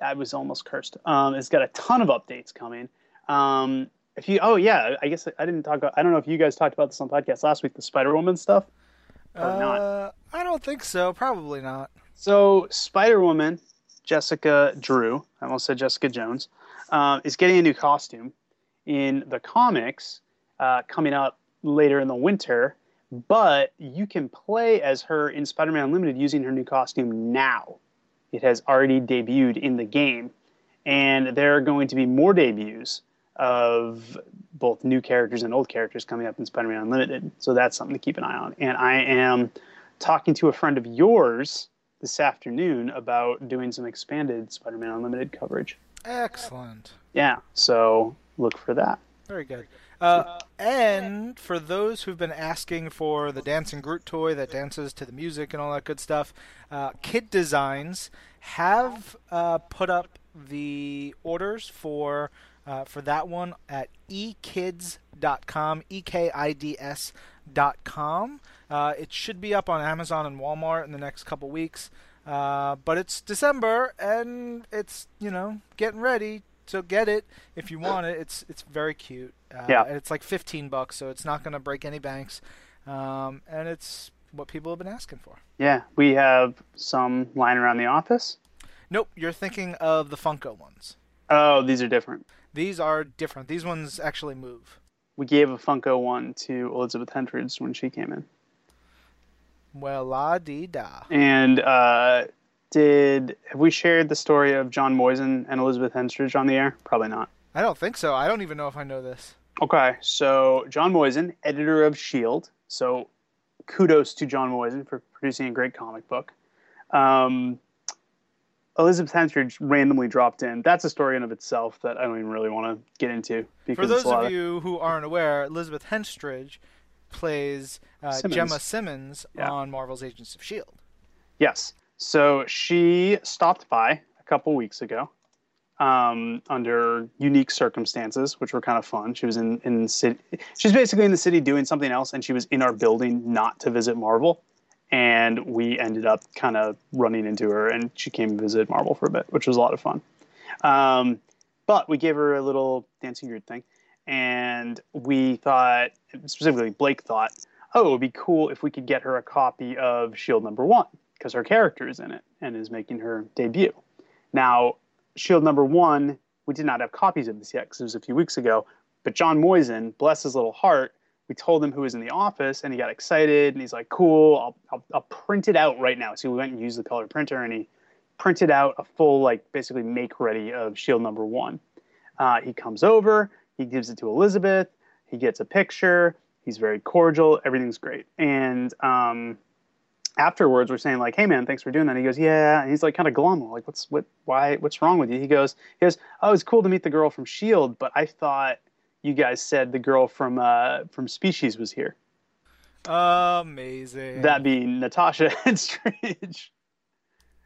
I was almost cursed. Um, it's got a ton of updates coming. Um, if you, oh yeah, I guess I didn't talk. About, I don't know if you guys talked about this on podcast last week, the Spider Woman stuff. Or not. Uh, I don't think so. Probably not. So Spider Woman, Jessica Drew, I almost said Jessica Jones, uh, is getting a new costume in the comics uh, coming up later in the winter. But you can play as her in Spider Man Unlimited using her new costume now. It has already debuted in the game. And there are going to be more debuts of both new characters and old characters coming up in Spider Man Unlimited. So that's something to keep an eye on. And I am talking to a friend of yours this afternoon about doing some expanded Spider Man Unlimited coverage. Excellent. Yeah, so look for that. Very good. Uh, and for those who've been asking for the dancing Groot toy that dances to the music and all that good stuff, uh, Kid Designs have uh, put up the orders for uh, for that one at ekids.com, e k i d s dot com. Uh, it should be up on Amazon and Walmart in the next couple weeks. Uh, but it's December and it's you know getting ready so get it if you want it. It's it's very cute. Uh, Yeah. And it's like 15 bucks, so it's not going to break any banks. Um, and it's what people have been asking for. Yeah, we have some lying around the office. Nope, you're thinking of the Funko ones. Oh, these are different. These are different. These ones actually move. We gave a Funko one to Elizabeth Henstridge when she came in. Well, la di da. And uh, did have we shared the story of Jon Moisan and Elizabeth Henstridge on the air? Probably not. I don't think so. I don't even know if I know this. Okay, so Jon Moisan, editor of Shield. So kudos to Jon Moisan for producing a great comic book. Um, Elizabeth Henstridge randomly dropped in. That's a story in of itself that I don't even really want to get into because For those of you who aren't aware, Elizabeth Henstridge plays uh, Simmons. Gemma Simmons Yeah. on Marvel's Agents of S.H.I.E.L.D. Yes. So she stopped by a couple weeks ago um, under unique circumstances, which were kind of fun. She was in in the city. She's basically in the city doing something else, and she was in our building not to visit Marvel. And we ended up kind of running into her, and she came and visited Marvel for a bit, which was a lot of fun. Um, but we gave her a little dancing group thing, and we thought, specifically Blake thought, oh, it would be cool if we could get her a copy of Shield number one because her character is in it and is making her debut. Now, Shield number one, we did not have copies of this yet because it was a few weeks ago. But Jon Moisan, bless his little heart, we told him who was in the office and he got excited and he's like, cool, I'll, I'll, I'll print it out right now. So we went and used the color printer and he printed out a full, like, basically make ready of Shield number one. Uh, he comes over, he gives it to Elizabeth, he gets a picture, he's very cordial, everything's great. And um, afterwards we're saying like, "Hey man, thanks for doing that." He goes, "Yeah," and he's like kind of glum. Like, "What's what? Why? What's wrong with you?" He goes, "He goes, oh, it's cool to meet the girl from Shield, but I thought you guys said the girl from uh, from Species was here. Amazing. That being Natasha Henstridge.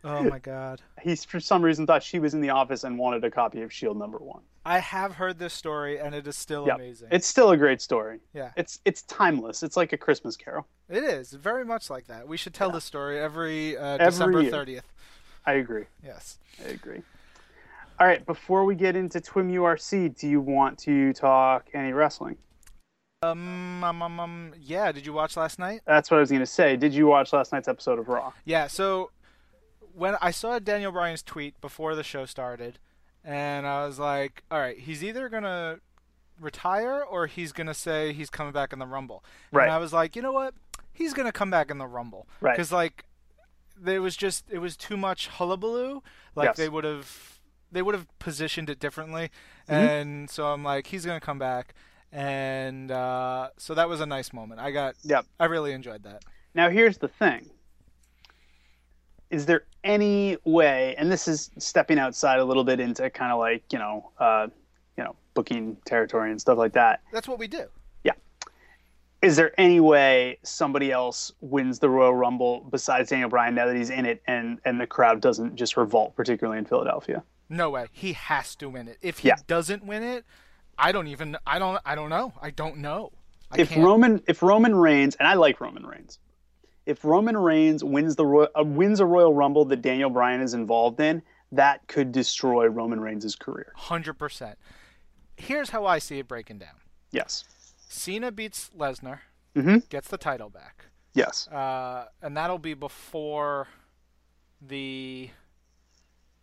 Oh my god. He for some reason thought she was in the office and wanted a copy of Shield number one. I have heard this story and it is still Yep. amazing. It's still a great story. yeah. It's it's timeless. It's like a Christmas Carol. It is very much like that. We should tell this story every uh, Every December year. 30th. I agree. Yes. I agree. All right, before we get into Twim URC, do you want to talk any wrestling? Um, um, um, um, yeah, did you watch last night? That's what I was going to say. Did you watch last night's episode of Raw? Yeah, so when I saw Daniel Bryan's tweet before the show started, and I was like, all right, he's either going to retire or he's going to say he's coming back in the Rumble. Right. And I was like, you know what? He's going to come back in the Rumble. Right. Because, like, there was just, it was too much hullabaloo. Like, Yes. they would have. They would have positioned it differently, Mm-hmm. and so I'm like, he's gonna come back, and uh, so that was a nice moment. I got, Yep. I really enjoyed that. Now, here's the thing. Is there any way, and this is stepping outside a little bit into kind of like, you know, uh, you know, booking territory and stuff like that. That's what we do. Yeah is there any way somebody else wins the Royal Rumble besides Daniel Bryan now that he's in it and, and the crowd doesn't just revolt, particularly in Philadelphia? No way. He has to win it. If he Yeah. doesn't win it, I don't even. I don't. I don't know. I don't know. I if can't- Roman if Roman Reigns and I like Roman Reigns, if Roman Reigns wins the Ro- uh, wins a Royal Rumble that Daniel Bryan is involved in, that could destroy Roman Reigns' career. hundred percent. Here's how I see it breaking down. Yes. Cena beats Lesnar, mm-hmm. gets the title back, Yes. uh, and that'll be before the.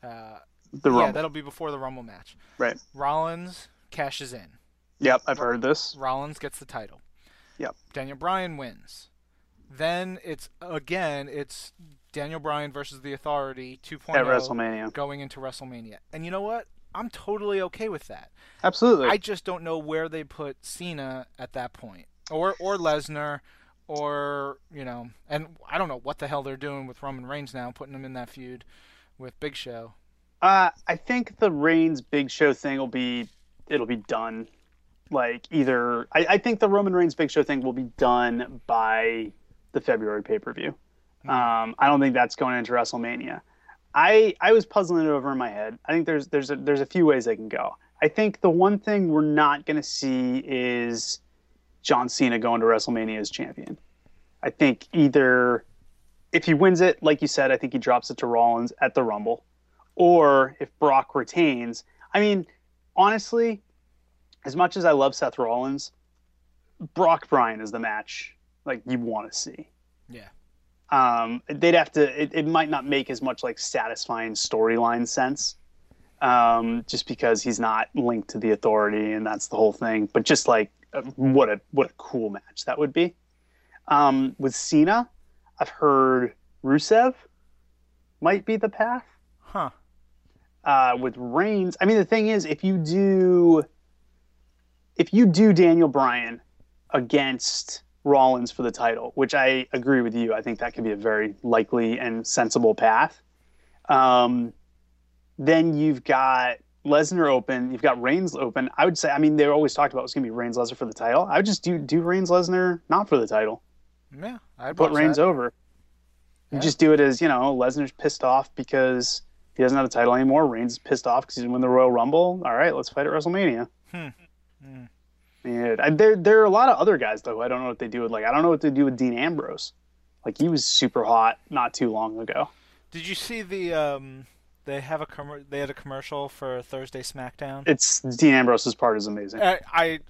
Uh, The yeah, that'll be before the Rumble match. right. Rollins cashes in. Yep, I've heard this. Rollins gets the title. Yep. Daniel Bryan wins. Then it's again it's Daniel Bryan versus the Authority 2.0 At WrestleMania. going into WrestleMania. And you know what? I'm totally okay with that. Absolutely. I just don't know where they put Cena at that point, or or Lesnar, or you know, and I don't know what the hell they're doing with Roman Reigns now, putting him in that feud with Big Show. Uh, I think the Reigns Big Show thing will be it'll be done. Like either I, I think the Roman Reigns Big Show thing will be done by the February pay per view. Um, I don't think that's going into WrestleMania. I I was puzzling it over in my head. I think there's there's a, there's a few ways they can go. I think the one thing we're not going to see is John Cena going to WrestleMania as champion. I think either if he wins it, like you said, I think he drops it to Rollins at the Rumble or if Brock retains. I mean, honestly, as much as I love Seth Rollins, Brock Bryan is the match like you want to see. Yeah. Um, they'd have to. It, it might not make as much like satisfying storyline sense, um, just because he's not linked to the Authority, and that's the whole thing. But just like uh, what a what a cool match that would be. Um, with Cena, I've heard Rusev might be the path Huh. uh, with Reigns. I mean, the thing is, if you do, if you do Daniel Bryan against Rollins for the title, which I agree with you, I think that could be a very likely and sensible path. Um, then you've got Lesnar open, you've got Reigns open. I would say, I mean, they always talked about it was going to be Reigns Lesnar for the title. I would just do do Reigns Lesnar not for the title Yeah. I'd put Reigns that. over. You Yeah. just do it as you know, Lesnar's pissed off because he doesn't have a title anymore. Reigns is pissed off because he didn't win the Royal Rumble. All right, let's fight at WrestleMania. Hmm. Hmm. Yeah, I- there there are a lot of other guys though. I don't know what they do with like I don't know what they do with Dean Ambrose. Like he was super hot not too long ago. Did you see the um? They have a commer- They had a commercial for Thursday SmackDown. It's Dean Ambrose's part is amazing. I, I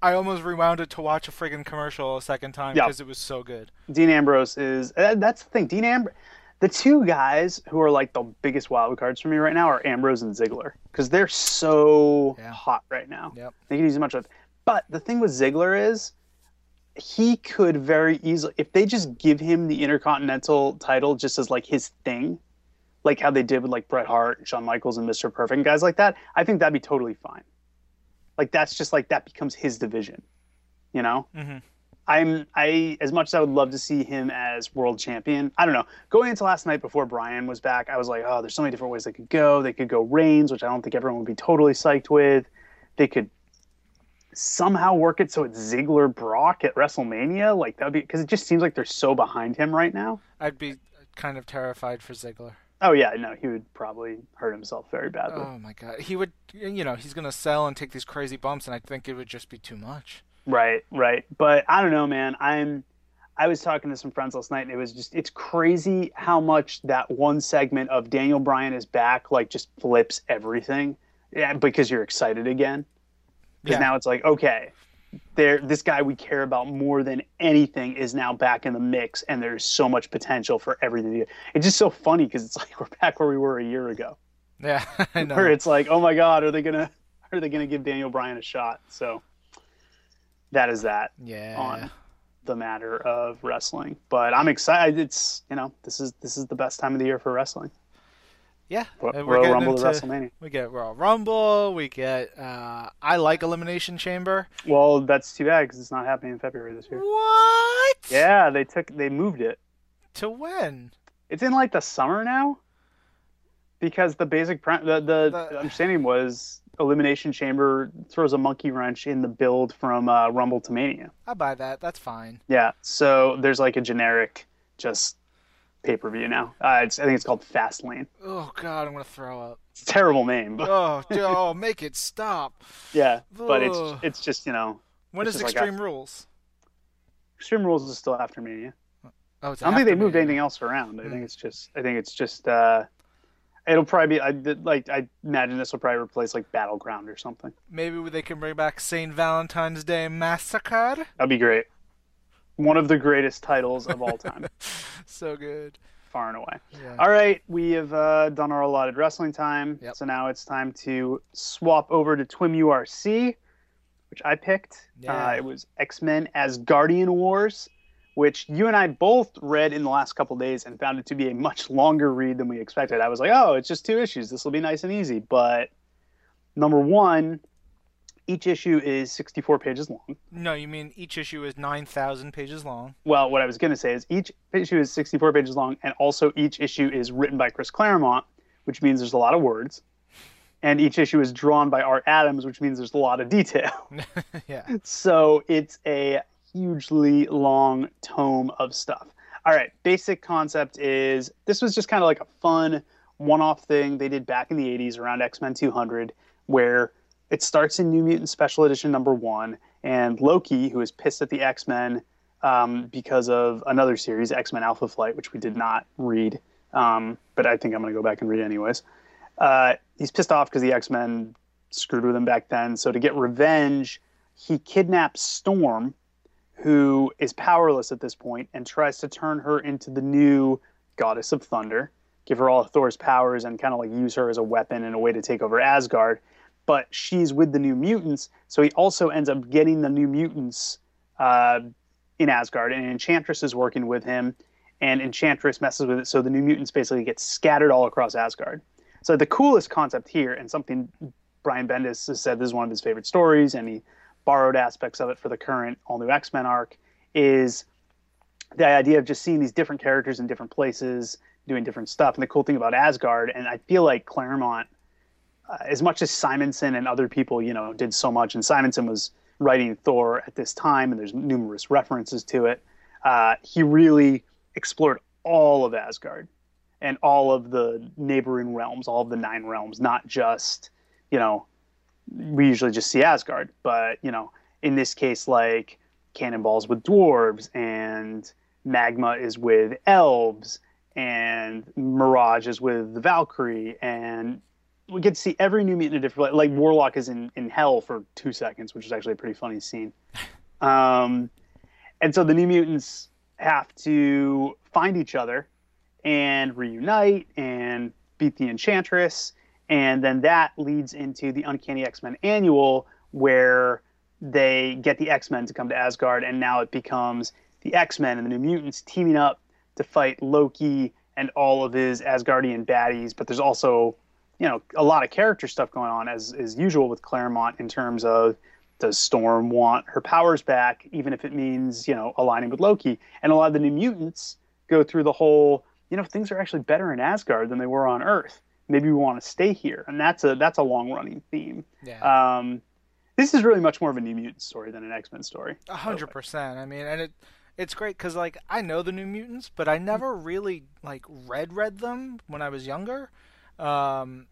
I almost rewound it to watch a friggin' commercial a second time because it was so good. Dean Ambrose is uh, that's the thing. Dean Ambrose, the two guys who are like the biggest wild cards for me right now are Ambrose and Ziggler because they're so Yeah. hot right now. Yep. They can use much of. But the thing with Ziggler is, he could very easily, if they just give him the Intercontinental title just as like his thing, like how they did with like Bret Hart, Shawn Michaels, and Mr. Perfect, and guys like that. I think that'd be totally fine. Like that's just like that becomes his division, you know. Mhm. I'm I as much as I would love to see him as world champion. I don't know. Going into last night before Brian was back, I was like, oh, there's so many different ways they could go. They could go Reigns, which I don't think everyone would be totally psyched with. They could somehow work it so it's Ziggler Brock at WrestleMania. Like that'd be because it just seems like they're so behind him right now. I'd be kind of terrified for Ziggler. Oh yeah, no, he would probably hurt himself very badly. Oh my god, he would. You know, he's gonna sell and take these crazy bumps, and I think it would just be too much. Right, right. But I don't know, man. I'm I was talking to some friends last night and it was just it's crazy how much that one segment of Daniel Bryan is back like just flips everything. Yeah, because you're excited again. Because Yeah. now it's like, okay, there this guy we care about more than anything is now back in the mix and there's so much potential for everything. It's just so funny because it's like we're back where we were a year ago. Yeah, I know. Where it's like, oh my god, are they gonna are they gonna give Daniel Bryan a shot? So that is that yeah. on the matter of wrestling. But I'm excited. It's you know this is this is the best time of the year for wrestling. Yeah, Ro- and we're Royal getting Rumble into, to WrestleMania. We get Royal Rumble. We get. Uh, I like Elimination Chamber. Well, that's too bad because it's not happening in February this year. What? Yeah, they took they moved it. To when? It's in like the summer now. Because the basic pre- the, the The- understanding was Elimination Chamber throws a monkey wrench in the build from uh, Rumble to Mania. I buy that. That's fine. Yeah, so there's like a generic just pay per view now. Uh, it's, I think it's called Fastlane. Oh God, I'm gonna throw up. It's a terrible name, but Oh, dude, oh, make it stop. yeah. But it's Ugh. it's just you know, When It's is just like Extreme Rules? Extreme Rules is still after Mania. Oh, it's I don't think they moved Mania. anything else around. I Hmm. think it's just I think it's just uh, it'll probably be I like I imagine this will probably replace like Battleground or something. Maybe they can bring back Saint Valentine's Day Massacre. That'd be great. One of the greatest titles of all time, So good. far and away. Yeah. All right, we have uh, done our allotted wrestling time. Yep. So now it's time to swap over to Twim URC, which I picked. Yeah. Uh, it was X Men Asgardian Wars, which you and I both read in the last couple days and found it to be a much longer read than we expected. I was like, oh, it's just two issues. This will be nice and easy. But number one, each issue is 64 pages long. No, you mean each issue is nine thousand pages long. Well, what I was going to say is each issue is 64 pages long, and also each issue is written by Chris Claremont, which means there's a lot of words. And each issue is drawn by Art Adams, which means there's a lot of detail. yeah. So it's a hugely long tome of stuff. All right, basic concept is this was just kind of like a fun one off thing they did back in the 80s around X Men 200, where it starts in New Mutant Special Edition number one, and Loki, who is pissed at the X Men um, because of another series, X Men Alpha Flight, which we did not read, um, but I think I'm going to go back and read anyways. Uh, he's pissed off because the X Men screwed with him back then. So to get revenge, he kidnaps Storm, who is powerless at this point, and tries to turn her into the new goddess of thunder, give her all of Thor's powers, and kind of like use her as a weapon and a way to take over Asgard. But she's with the new mutants, so he also ends up getting the new mutants uh, in Asgard, and Enchantress is working with him, and Enchantress messes with it, so the new mutants basically get scattered all across Asgard. So the coolest concept here, and something Brian Bendis has said this is one of his favorite stories, and he borrowed aspects of it for the current all new X Men arc, is the idea of just seeing these different characters in different places doing different stuff. And the cool thing about Asgard, and I feel like Claremont, as much as Simonson and other people, you know, did so much, and Simonson was writing Thor at this time, and there's numerous references to it. Uh, he really explored all of Asgard and all of the neighboring realms, all of the nine realms, not just, you know, we usually just see Asgard, but you know, in this case, like Cannonballs with dwarves, and Magma is with elves, and Mirage is with the Valkyrie, and we get to see every new mutant in a different like Warlock is in in hell for two seconds, which is actually a pretty funny scene. Um, and so the new mutants have to find each other and reunite and beat the Enchantress. And then that leads into the Uncanny X Men annual, where they get the X Men to come to Asgard, and now it becomes the X Men and the New Mutants teaming up to fight Loki and all of his Asgardian baddies. But there's also, you know, a lot of character stuff going on, as is usual with Claremont, in terms of does Storm want her powers back, even if it means, you know, aligning with Loki? And a lot of the New Mutants go through the whole, you know, things are actually better in Asgard than they were on Earth. Maybe we want to stay here, and that's a that's a long running theme. Yeah. Um, this is really much more of a New Mutant story than an X Men story. A hundred percent. I mean, and it it's great because like I know the New Mutants, but I never really like read read them when I was younger. Um,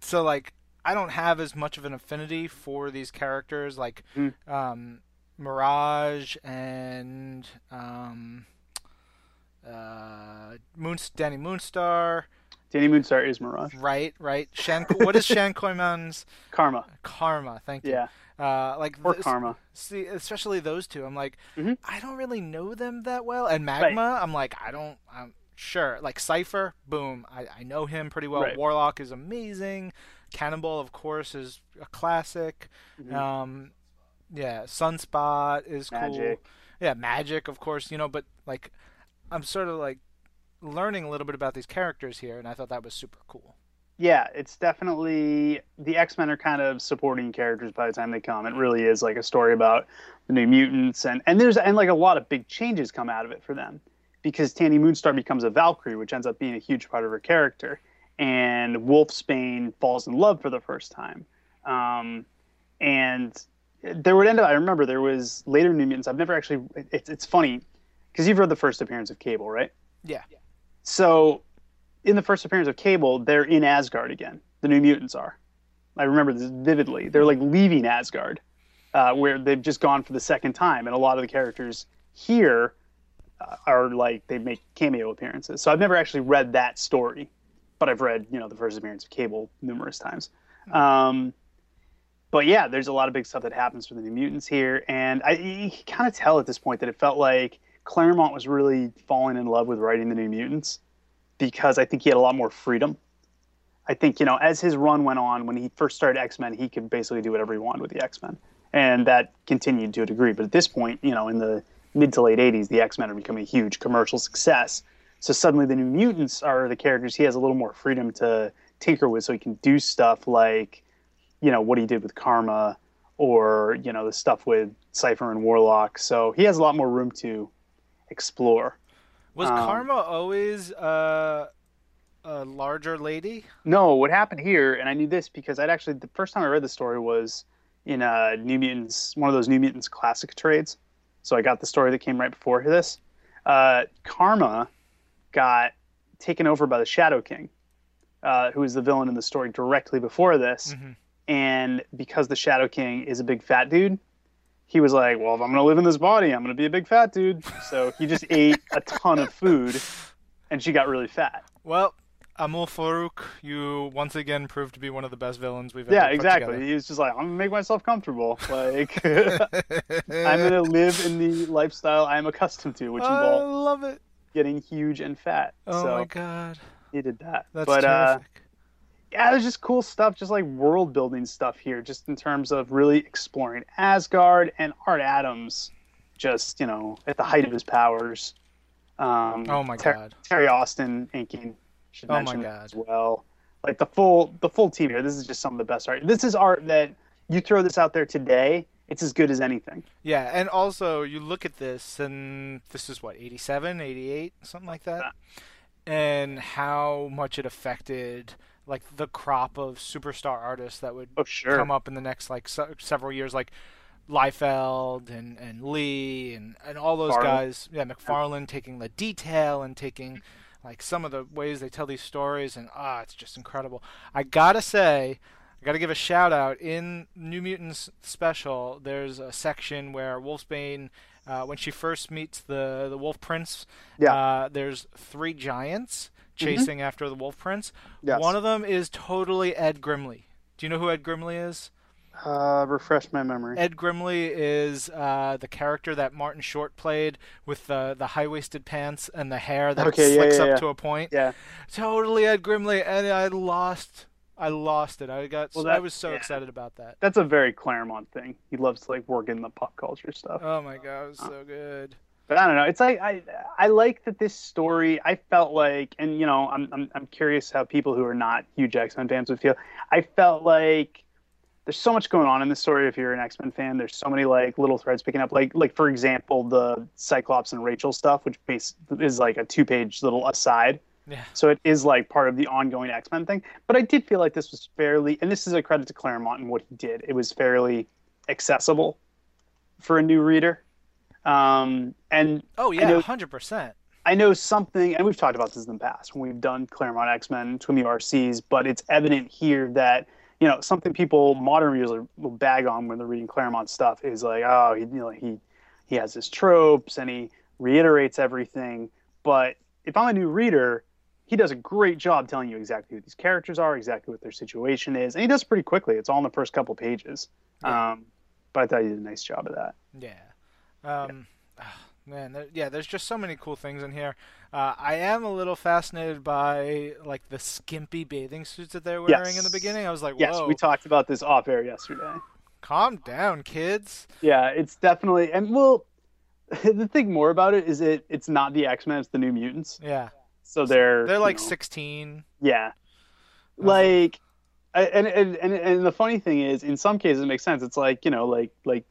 so like I don't have as much of an affinity for these characters like Mm. um, Mirage and um, uh, Moon Dani Moonstar. Dani Moonstar is Mirage. Right, right. Shan. what is Shan Koiman's Karma, karma? Thank you. yeah, Uh, like or Karma. See, especially those two, I'm like, Mhm. I don't really know them that well. And Magma, I'm like, I don't, I'm sure. Like Cipher, boom, I, I know him pretty well. Right. Warlock is amazing. Cannonball, of course, is a classic. Mhm. Um, yeah, Sunspot is cool. Yeah, Magic, of course, you know. But like, I'm sort of like learning a little bit about these characters here, and I thought that was super cool. Yeah, it's definitely the X Men are kind of supporting characters by the time they come. It really is like a story about the New Mutants, and and there's and like a lot of big changes come out of it for them because Tandy Moonstar becomes a Valkyrie, which ends up being a huge part of her character, and Wolf Wolfsbane falls in love for the first time, um, and there would end up. I remember there was later New Mutants. I've never actually. It's it's funny because you've read the first appearance of Cable, right? Yeah. So, in the first appearance of Cable, they're in Asgard again. The New Mutants are. I remember this vividly. They're like leaving Asgard, uh, where they've just gone for the second time, and a lot of the characters here are like they make cameo appearances. So I've never actually read that story, but I've read you know the first appearance of Cable numerous times. Um, but yeah, there's a lot of big stuff that happens for the New Mutants here, and I you can kind of tell at this point that it felt like Claremont was really falling in love with writing the New Mutants because I think he had a lot more freedom. I think you know as his run went on, when he first started X Men, he could basically do whatever he wanted with the X Men, and that continued to a degree. But at this point, you know, in the mid to late '80s, the X Men are becoming a huge commercial success. So suddenly, the New Mutants are the characters he has a little more freedom to tinker with, so he can do stuff like, you know, what he did with Karma, or you know, the stuff with Cipher and Warlock. So he has a lot more room to explore. Was Um, Karma always uh, a larger lady? No, what happened here, and I knew this because I'd actually the first time I read the story was in uh, New Mutants, one of those New Mutants classic trades. So I got the story that came right before this. Uh, Karma got taken over by the Shadow King, uh, who is the villain in the story directly before this. Mhm. And because the Shadow King is a big fat dude, he was like, "Well, if I'm gonna live in this body, I'm gonna be a big fat dude." So he just ate a ton of food, and she got really fat. Well, Amahl Farouk, you once again proved to be one of the best villains we've ever Yeah, exactly. He was just like, I'm gonna make myself comfortable. Like, I'm gonna live in the lifestyle I'm accustomed to, which I involves love it. getting huge and fat. Oh so my god, he did that. that's but uh, yeah, there's just cool stuff, just like world building stuff here, just in terms of really exploring Asgard and Art Adams, just you know at the height of his powers. Um, oh my Ter- god. Terry Austin inking should Oh my mention as well. Like the full the full team here. This is just some of the best art. This is art that you throw this out there today, it's as good as anything. Yeah, and also you look at this, and this is what 87, 88, something like that, and how much it affected like the crop of superstar artists that would Oh sure. come up in the next like se- several years, like Liefeld and and Lee and and all those guys. Yeah, McFarlane taking the detail and taking like some of the ways they tell these stories, and ah, it's just incredible. I gotta say. I got to give a shout out in New Mutants special. There's a section where Wolfsbane, uh, when she first meets the the Wolf Prince, Yeah. uh, there's three giants chasing after the Wolf Prince. Yes. One of them is totally Ed Grimley. Do you know who Ed Grimley is? Uh, refresh my memory. Ed Grimley is uh, the character that Martin Short played with the the high waisted pants and the hair that Okay, yeah, slicks yeah, up yeah. to a point. yeah. Totally Ed Grimley, and I lost. I lost it. I got. Well, I was so yeah. excited about that. That's a very Claremont thing. He loves to like work in the pop culture stuff. Oh my god, it was so good. but I don't know. It's like I I like that this story. I felt like, and you know, I'm I'm I'm curious how people who are not huge X Men fans would feel. I felt like there's so much going on in this story. If you're an X Men fan, there's so many like little threads picking up. Like like for example, the Cyclops and Rachel stuff, which base is like a two page little aside. Yeah. So it is like part of the ongoing X Men thing. But I did feel like this was fairly, and this is a credit to Claremont and what he did. It was fairly accessible for a new reader. Um, and Oh yeah, hundred percent. I know something, and we've talked about this in the past when we've done Claremont X Men, Twimmy RCs, but it's evident here that you know something people modern readers will bag on when they're reading Claremont stuff is like, oh, he, you know, he he has his tropes and he reiterates everything. But if I'm a new reader, he does a great job telling you exactly who these characters are, exactly what their situation is, and he does it pretty quickly. It's all in the first couple pages. Yeah. Um, but I thought he did a nice job of that. Yeah. Um, ah, man, there, yeah. There's just so many cool things in here. Uh, I am a little fascinated by like the skimpy bathing suits that they're wearing in the beginning. I was like, Yes, whoa, we talked about this off air yesterday. calm down, kids. Yeah, it's definitely and well, the thing more about it is it it's not the X Men, it's the New Mutants. Yeah, So they're they're you like know, 16. yeah, like, I- and, and and and the funny thing is, in some cases, it makes sense. It's like you know, like like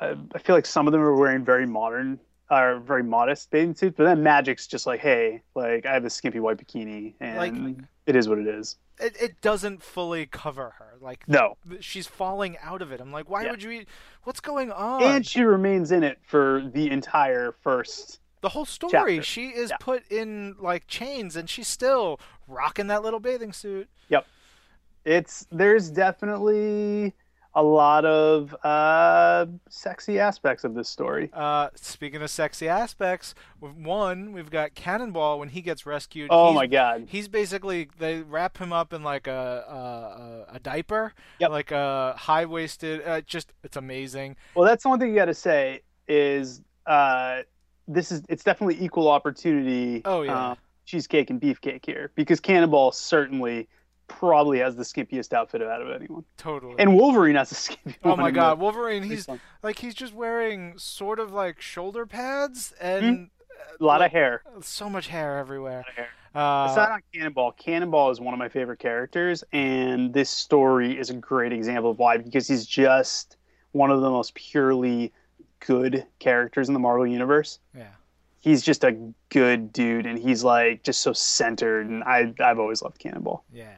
I, I feel like some of them are wearing very modern. Are very modest bathing suits, but then Magic's just like, hey, like I have this skimpy white bikini, and Like- it is what it is. It, it doesn't fully cover her. Like No, she's falling out of it. I'm like, why Yeah. would you? Eat? What's going on? and she remains in it for the entire first The whole story, chapter. she is Yeah. put in like chains, and she's still rocking that little bathing suit. Yep. It's there's definitely a lot of uh, sexy aspects of this story. Uh, speaking of sexy aspects, one we've got Cannonball when he gets rescued. Oh my god! He's basically they wrap him up in like a a, a diaper, Yep. like a high waisted. Uh, just it's amazing. Well, that's the one thing you got to say is uh, this is it's definitely equal opportunity. Oh, yeah. uh, cheesecake and beefcake here because Cannonball certainly probably has the skimpiest outfit out of anyone, Totally. and Wolverine has the skimpy oh my god, Wolverine! He's like he's just wearing sort of like shoulder pads and a lot like, of hair. so much hair everywhere. hair. Uh, Aside on Cannonball, Cannonball is one of my favorite characters, and this story is a great example of why because he's just one of the most purely good characters in the Marvel universe. yeah. He's just a good dude, and he's like just so centered, and I I've always loved Cannonball. Yeah.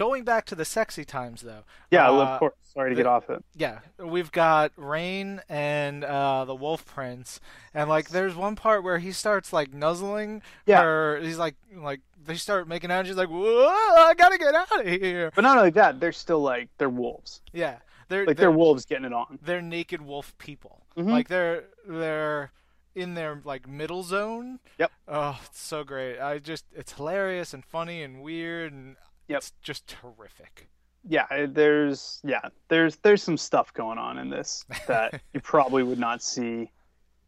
Going back to the sexy times though. Yeah, uh, of course. Sorry to the- get off it. Yeah, we've got Rahne and uh, the Wolf Prince, and like there's one part where he starts like nuzzling Yeah. her. He's like like they start making out. And she's like, "Whoa, I gotta get out of here." But not only that, they're still like they're wolves. Yeah, they're Like they're, they're wolves getting it on. they're naked wolf people. Mhm. Like they're they're in their like middle zone. Yep. Oh, it's so great. I just it's hilarious and funny and weird and Yep. it's just terrific. Yeah, there's yeah, there's there's some stuff going on in this that you probably would not see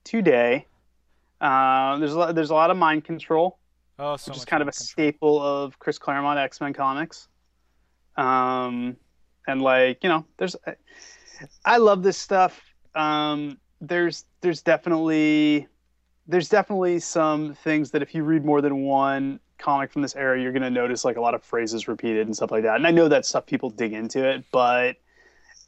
today. Uh, there's a lot, there's a lot of mind control, Oh, so which is kind of a control. staple of Chris Claremont X Men comics. Um, and like you know, there's I love this stuff. Um, there's there's definitely there's definitely some things that if you read more than one comic from this era, you're going to notice like a lot of phrases repeated and stuff like that. And I know that stuff people dig into it, but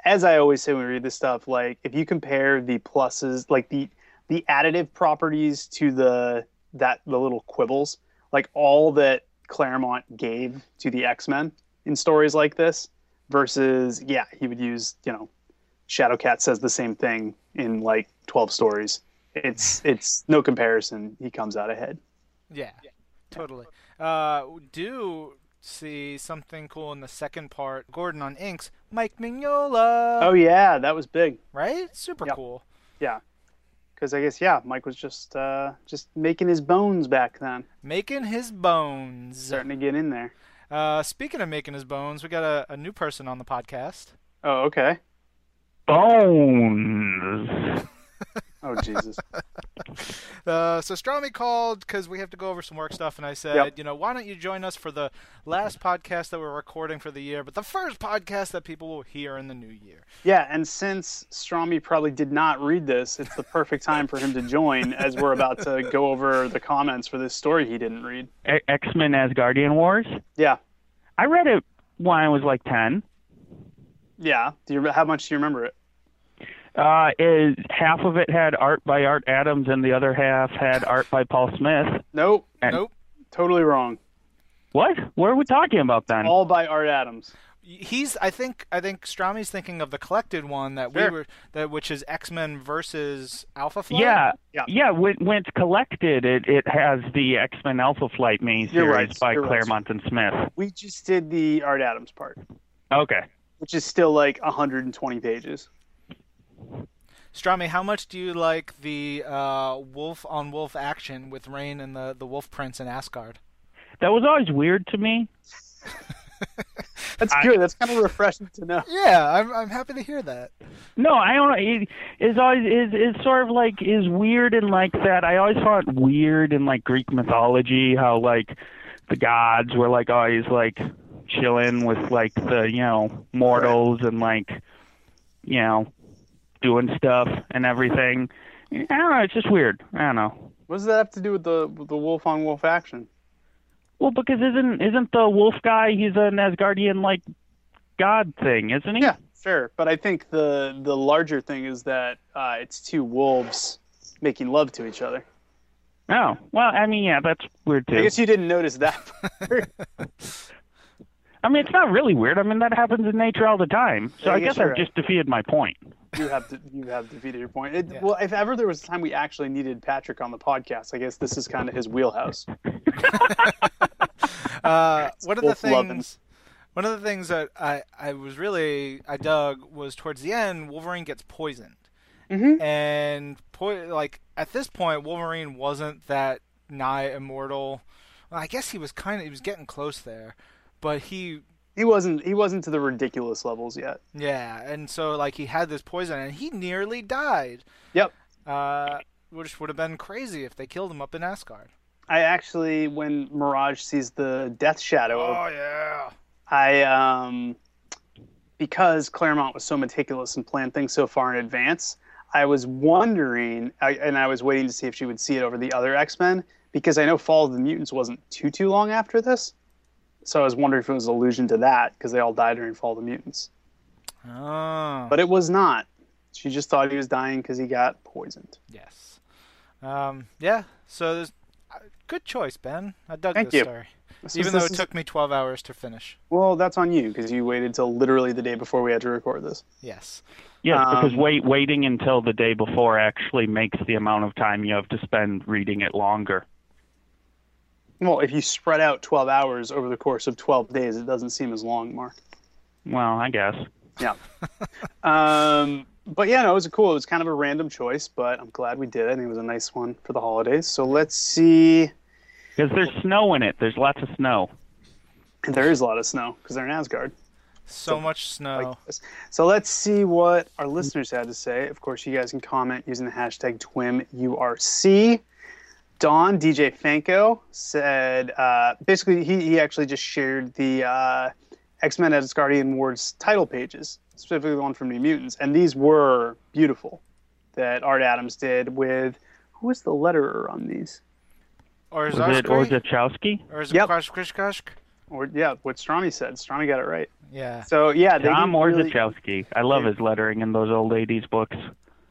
as I always say when we read this stuff, like if you compare the pluses, like the the additive properties to the that the little quibbles, like all that Claremont gave to the X Men in stories like this, versus yeah, he would use you know, Shadowcat says the same thing in like twelve stories. It's it's no comparison. He comes out ahead. Yeah, totally. Uh, do see something cool in the second part. Gordon on inks, Mike Mignola. Oh yeah, that was big. right? Super Yep. cool. Yeah, because I guess yeah, Mike was just uh, just making his bones back then, Making his bones. starting to get in there. Uh, speaking of making his bones, we got a, a new person on the podcast. Oh okay. Bones. Oh Jesus. Uh, so Stromy called because we have to go over some work stuff, and I said, Yep. you know, why don't you join us for the last podcast that we're recording for the year, but the first podcast that people will hear in the new year. Yeah, and since Stromy probably did not read this, it's the perfect time for him to join as we're about to go over the comments for this story he didn't read. X Men Asgardian Wars. Yeah, I read it when I was like ten. yeah. Do you how much do you remember it? Uh, is half of it had art by Art Adams, and the other half had art by Paul Smith. Nope, And- Nope. totally wrong. What? What are we talking about then? All by Art Adams. He's, I think, I think Stromy's thinking of the collected one that we were, that which is X Men versus Alpha Flight. yeah, Yeah. yeah. When, when it's collected, it, it has the X Men Alpha Flight miniseries You're right, by you're right. Claremont and Smith. We just did the Art Adams part, Okay. which is still like 120 pages. Stromy, how much do you like the uh, wolf on wolf action with Rahne and the the Wolf Prince in Asgard? That was always weird to me. That's I- good. That's kind of refreshing to know. Yeah, I'm I'm happy to hear that. No, I don't know. It is always is is sort of like is weird and like that. I always found it weird in like Greek mythology how like the gods were like always like chilling with like the you know mortals and like you know doing stuff and everything. I don't know. It's just weird. I don't know. What does that have to do with the with the wolf on wolf action? Well, because isn't isn't the wolf guy? He's an Asgardian like god thing, isn't he? Yeah, sure. But I think the the larger thing is that uh, it's two wolves making love to each other. Oh well, I mean, yeah, that's weird too. I guess you didn't notice that. part. I mean, it's not really weird. I mean, that happens in nature all the time. So I I guess guess I've just defeated my point. You have to, you have defeated your point. It, Yeah. Well, if ever there was a time we actually needed Patrick on the podcast, I guess this is kind of his wheelhouse. Uh, one of the Wolf loving. things, one of the things that I, I was really I dug was towards the end, Wolverine gets poisoned, Mhm. and po- like at this point, Wolverine wasn't that nigh immortal. Well, I guess he was kind of he was getting close there, but he He wasn't, he wasn't to the ridiculous levels yet. yeah, and so like he had this poison and he nearly died. Yep. Uh, which would have been crazy if they killed him up in Asgard. I actually, when Mirage sees the Death Shadow, Oh yeah. I um, because Claremont was so meticulous and planned things so far in advance. I was wondering, I, and I was waiting to see if she would see it over the other X Men because I know Fall of the Mutants wasn't too too long after this. So I was wondering if it was an allusion to that because they all died during Fall of the Mutants, Oh. but it was not. She just thought he was dying because he got poisoned. Yes. Um, yeah. So there's uh, good choice, Ben. I dug Thank this you. story, This even is- though this it is- took me 12 hours to finish. well, that's on you because you waited till literally the day before we had to record this. Yes. Yes, because Um, wait, waiting until the day before actually makes the amount of time you have to spend reading it longer. Well, if you spread out 12 hours over the course of 12 days, it doesn't seem as long, Mark. Well, I guess. Yeah. um, but yeah, no, it was cool. It was kind of a random choice, but I'm glad we did it. I think it was a nice one for the holidays. So let's see. Because there's snow in it. There's lots of snow. There is a lot of snow because they're in Asgard. So much snow. Like. So let's see what our listeners had to say. Of course, you guys can comment using the hashtag TWIMURC. Don DJ Fanko said uh, basically he, he actually just shared the uh, X Men Asgardian Wars title pages, specifically the one from New Mutants, and these were beautiful that Art Adams did with who was the letterer on these? or is Was it Orzechowski? Or is it Yep. Kosh Krishkosh? Or yeah, what Strami said. Strami got it right. Yeah. So yeah, they Tom do really, Orzechowski. I love they- his lettering in those old 80s books.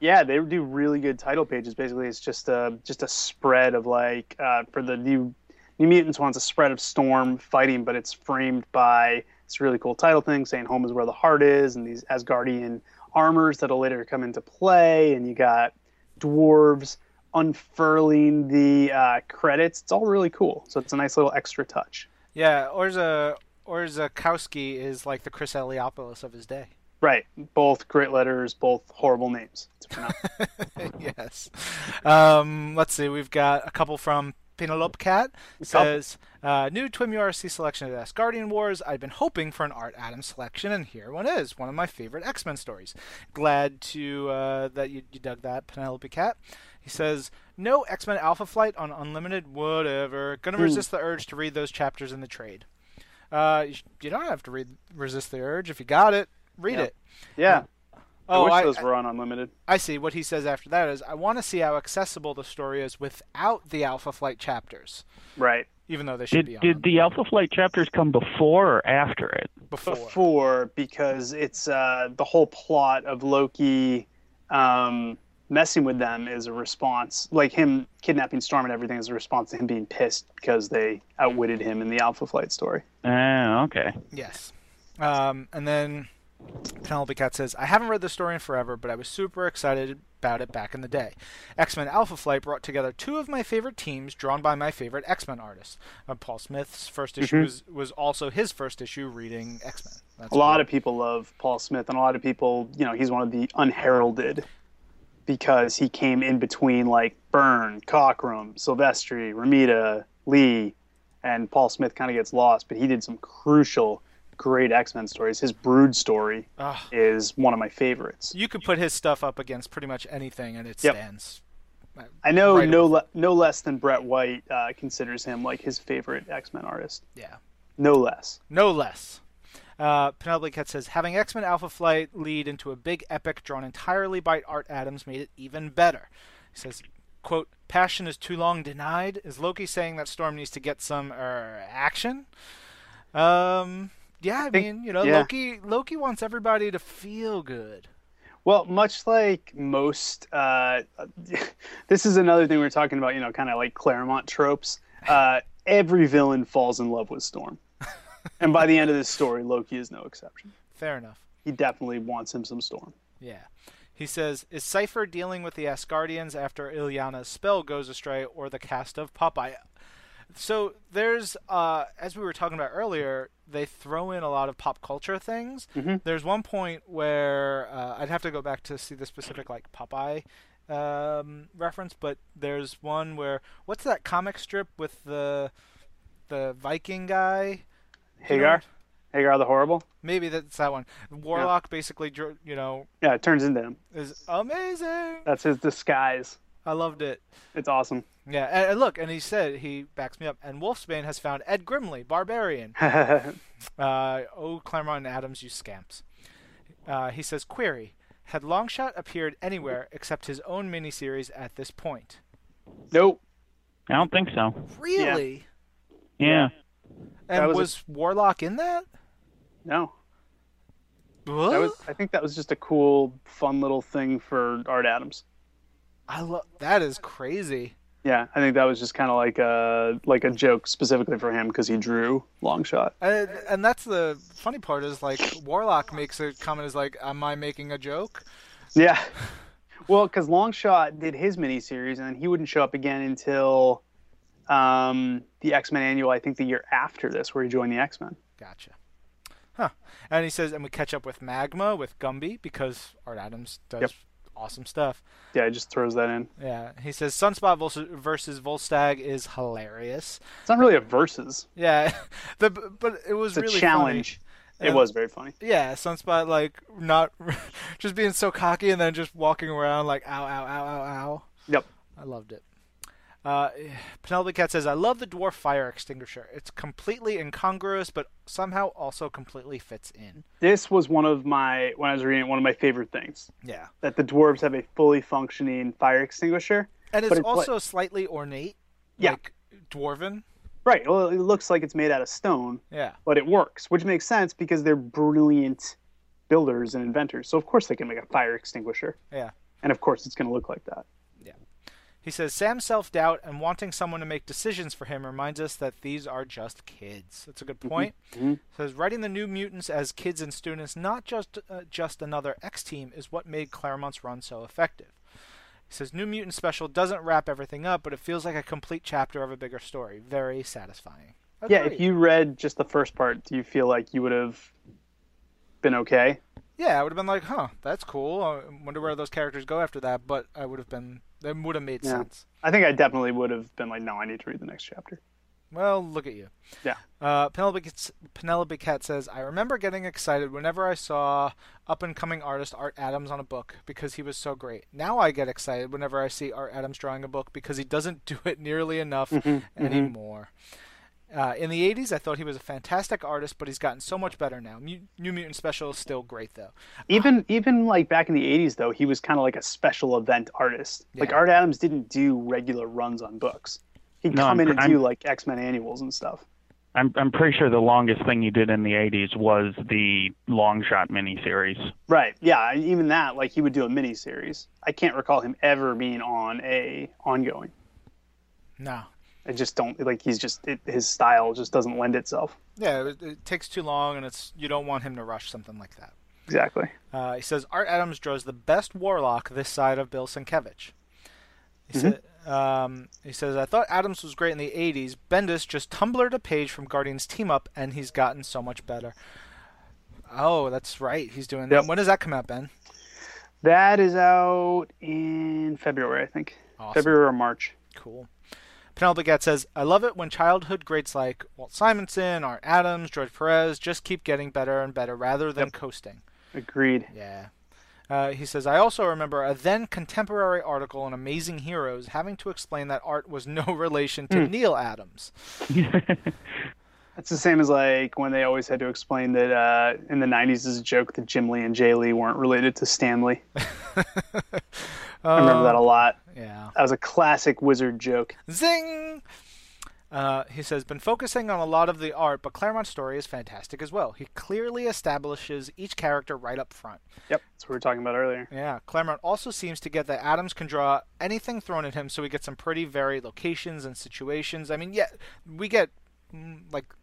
Yeah, they do really good title pages. Basically, it's just a just a spread of like uh, for the new New Mutants one's a spread of Storm fighting, but it's framed by this really cool title thing saying "Home is where the heart is," and these Asgardian armors that'll later come into play. And you got dwarves unfurling the uh, credits. It's all really cool. So it's a nice little extra touch. Yeah. Orza Orzechowski is like the Chris Eliopoulos of his day. Right, both great letters, both horrible names. yes. Um, let's see. We've got a couple from Penelope Cat. Says uh, new Twim URC selection of Asgardian Wars. I've been hoping for an Art Adams selection, and here one is. One of my favorite X Men stories. Glad to uh, that you, you dug that, Penelope Cat. He says no X Men Alpha Flight on Unlimited. Whatever. Gonna resist the urge to read those chapters in the trade. Uh, you, you don't have to read resist the urge if you got it. Read Yep. it. yeah, Oh, I wish I, those were on Unlimited. I see. What he says after that is, I want to see how accessible the story is without the Alpha Flight chapters, Right. even though they should Did, be on did the Alpha Flight chapters come before or after it? before. before because it's uh, the whole plot of Loki um, messing with them is a response, like him kidnapping Storm and everything is a response to him being pissed because they outwitted him in the Alpha Flight story. Oh, okay. Yes. Um, and then Penelope Cat says, I haven't read the story in forever, but I was super excited about it back in the day. X Men Alpha Flight brought together two of my favorite teams drawn by my favorite X Men artists. Uh, Paul Smith's first issue Mhm. was, was also his first issue reading X Men. a lot of people love Paul Smith, and a lot of people, you know, he's one of the unheralded because he came in between like Byrne, Cockrum, Silvestri, Romita, Lee, and Paul Smith kind of gets lost, but he did some crucial, great X Men stories. His Brood story Ugh. is one of my favorites. you could put his stuff up against pretty much anything, and it Yep. stands. I know Right no le- no less than Brett White uh, considers him like his favorite X Men artist. Yeah. No less. No less. Uh, Penelope Cat says, having X Men Alpha Flight lead into a big epic drawn entirely by Art Adams made it even better. He says, quote, passion is too long denied. Is Loki saying that Storm needs to get some er, action? Um, yeah, I think- mean, you know, yeah. Loki Loki wants everybody to feel good. Well, much like most, uh, this is another thing we are talking about. You know, kind of like Claremont tropes. Uh, every villain falls in love with Storm, and by the end of this story, Loki is no exception. Fair enough. He definitely wants him some Storm. Yeah. He says, "Is Cypher dealing with the Asgardians after Illyana's spell goes astray, or the cast of Popeye?" So there's, uh, as we were talking about earlier, they throw in a lot of pop culture things. Mhm. There's one point where uh, I'd have to go back to see the specific like Popeye um, reference, but there's one where what's that comic strip with the the Viking guy? Hagar, Hagar the Horrible. Maybe that's that one. Warlock basically, you know, Yeah, it turns into him. is amazing. That's his disguise. I loved it. It's awesome. Yeah, and, and look, and he said he backs me up. And Wolfsbane has found Ed Grimley, barbarian. Uh, oh, Claremont and Adams, you scamps. Uh, he says, query: Had Longshot appeared anywhere except his own miniseries at this point? nope. I don't think so. Really? Yeah. And That was, was Warlock in that? No. What? That was. I think that was just a cool, fun little thing for Art Adams. I love that is crazy. Yeah, I think that was just kind of like a like a joke specifically for him because he drew Longshot. And, and that's the funny part is like Warlock makes a comment is like, "Am I making a joke?" Yeah. Well, because Longshot did his miniseries, and he wouldn't show up again until um, the X Men annual. I think the year after this, where he joined the X Men. Gotcha. Huh. And he says, and we catch up with Magma with Gumby because Art Adams does Yep. Awesome stuff. Yeah, he just throws that in. Yeah. He says Sunspot versus- Volstagg is hilarious. It's not really a versus. Yeah. the but it was It's a really challenge. funny. It was very funny. Yeah, Sunspot like not just being so cocky and then just walking around like ow ow ow ow ow. Yep. I loved it. Uh, Penelope Cat says, "I love the dwarf fire extinguisher. It's completely incongruous, but somehow also completely fits in." This was one of my when I was reading it, one of my favorite things Yeah, that the dwarves have a fully functioning fire extinguisher. and it's, it's like- also slightly ornate, Yeah. like dwarven. Right. Well, it looks like it's made out of stone, Yeah, but it works, which makes sense because they're brilliant builders and inventors. So of course they can make a fire extinguisher, yeah. and of course it's going to look like that. He says Sam's self-doubt and wanting someone to make decisions for him reminds us that these are just kids. That's a good point. mhm. Says writing the new mutants as kids and students, not just uh, just another X team, is what made Claremont's run so effective. He says New Mutant Special doesn't wrap everything up, but it feels like a complete chapter of a bigger story. Very satisfying. Yeah, if you read just the first part, do you feel like you would have been okay? Yeah, I would have been like, huh, that's cool. I wonder where those characters go after that. But I would have been, that would have made Yeah. sense. I think I definitely would have been like, no, I need to read the next chapter. Well, look at you. Yeah. Uh, Penelope, Penelope Cat says, I remember getting excited whenever I saw up and coming artist Art Adams on a book because he was so great. Now I get excited whenever I see Art Adams drawing a book because he doesn't do it nearly enough Mm-hmm, anymore. Uh, in the 80s, I thought he was a fantastic artist, but he's gotten so much better now. Mu- New Mutant Special is still great, though. Even even like back in the '80s, though, he was kind of like a special event artist. Like Art Adams didn't do regular runs on books. He'd No, come I'm- in and I'm- do like X Men annuals and stuff. I'm I'm pretty sure the longest thing he did in the 80s was the Longshot miniseries. Right. Yeah. Even that, like he would do a mini series. I can't recall him ever being on a ongoing. No. I just don't like. He's just it, his style just doesn't lend itself. Yeah, it, it takes too long, and it's you don't want him to rush something like that. Exactly. Uh, he says Art Adams draws the best Warlock this side of Bill Sienkiewicz. He, Mhm. said, um, he says, I thought Adams was great in the 80s. Bendis just tumblered a page from Guardians Team Up, and he's gotten so much better. Oh, that's right. He's doing that. When does that come out, Ben? That is out in February, I think. Awesome. February or March. Cool. Penelope Cat says, I love it when childhood greats like Walt Simonson, Art Adams, George Perez just keep getting better and better rather than coasting. Agreed. Yeah. Uh, he says, I also remember a then contemporary article on Amazing Heroes having to explain that art was no relation to Neal Adams. That's the same as like when they always had to explain that uh, in the '90s is a joke that Jim Lee and Jae Lee weren't related to Stan Lee. I remember that a lot. Yeah. That was a classic wizard joke. Zing! Uh, he says, been focusing on a lot of the art, but Claremont's story is fantastic as well. He clearly establishes each character right up front. Yep, that's what we were talking about earlier. Yeah, Claremont also seems to get that Adams can draw anything thrown at him, so we get some pretty varied locations and situations. I mean, yeah, we get mm, like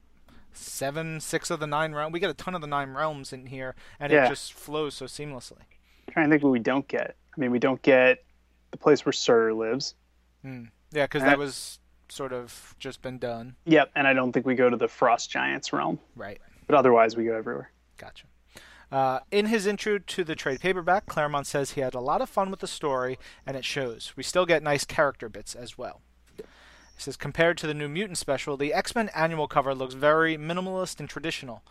seven, six of the nine realms. We get a ton of the nine realms in here, and Yeah. it just flows so seamlessly. trying to think what we don't get. I mean, we don't get the place where Surtur lives. Hmm. Yeah, because that was sort of just been done. Yep, and I don't think we go to the Frost Giants realm. Right. But otherwise, we go everywhere. Gotcha. Uh, in his intro to the trade paperback, Claremont says he had a lot of fun with the story, and it shows. We still get nice character bits as well. He says, compared to the New Mutant special, the X Men annual cover looks very minimalist and traditional.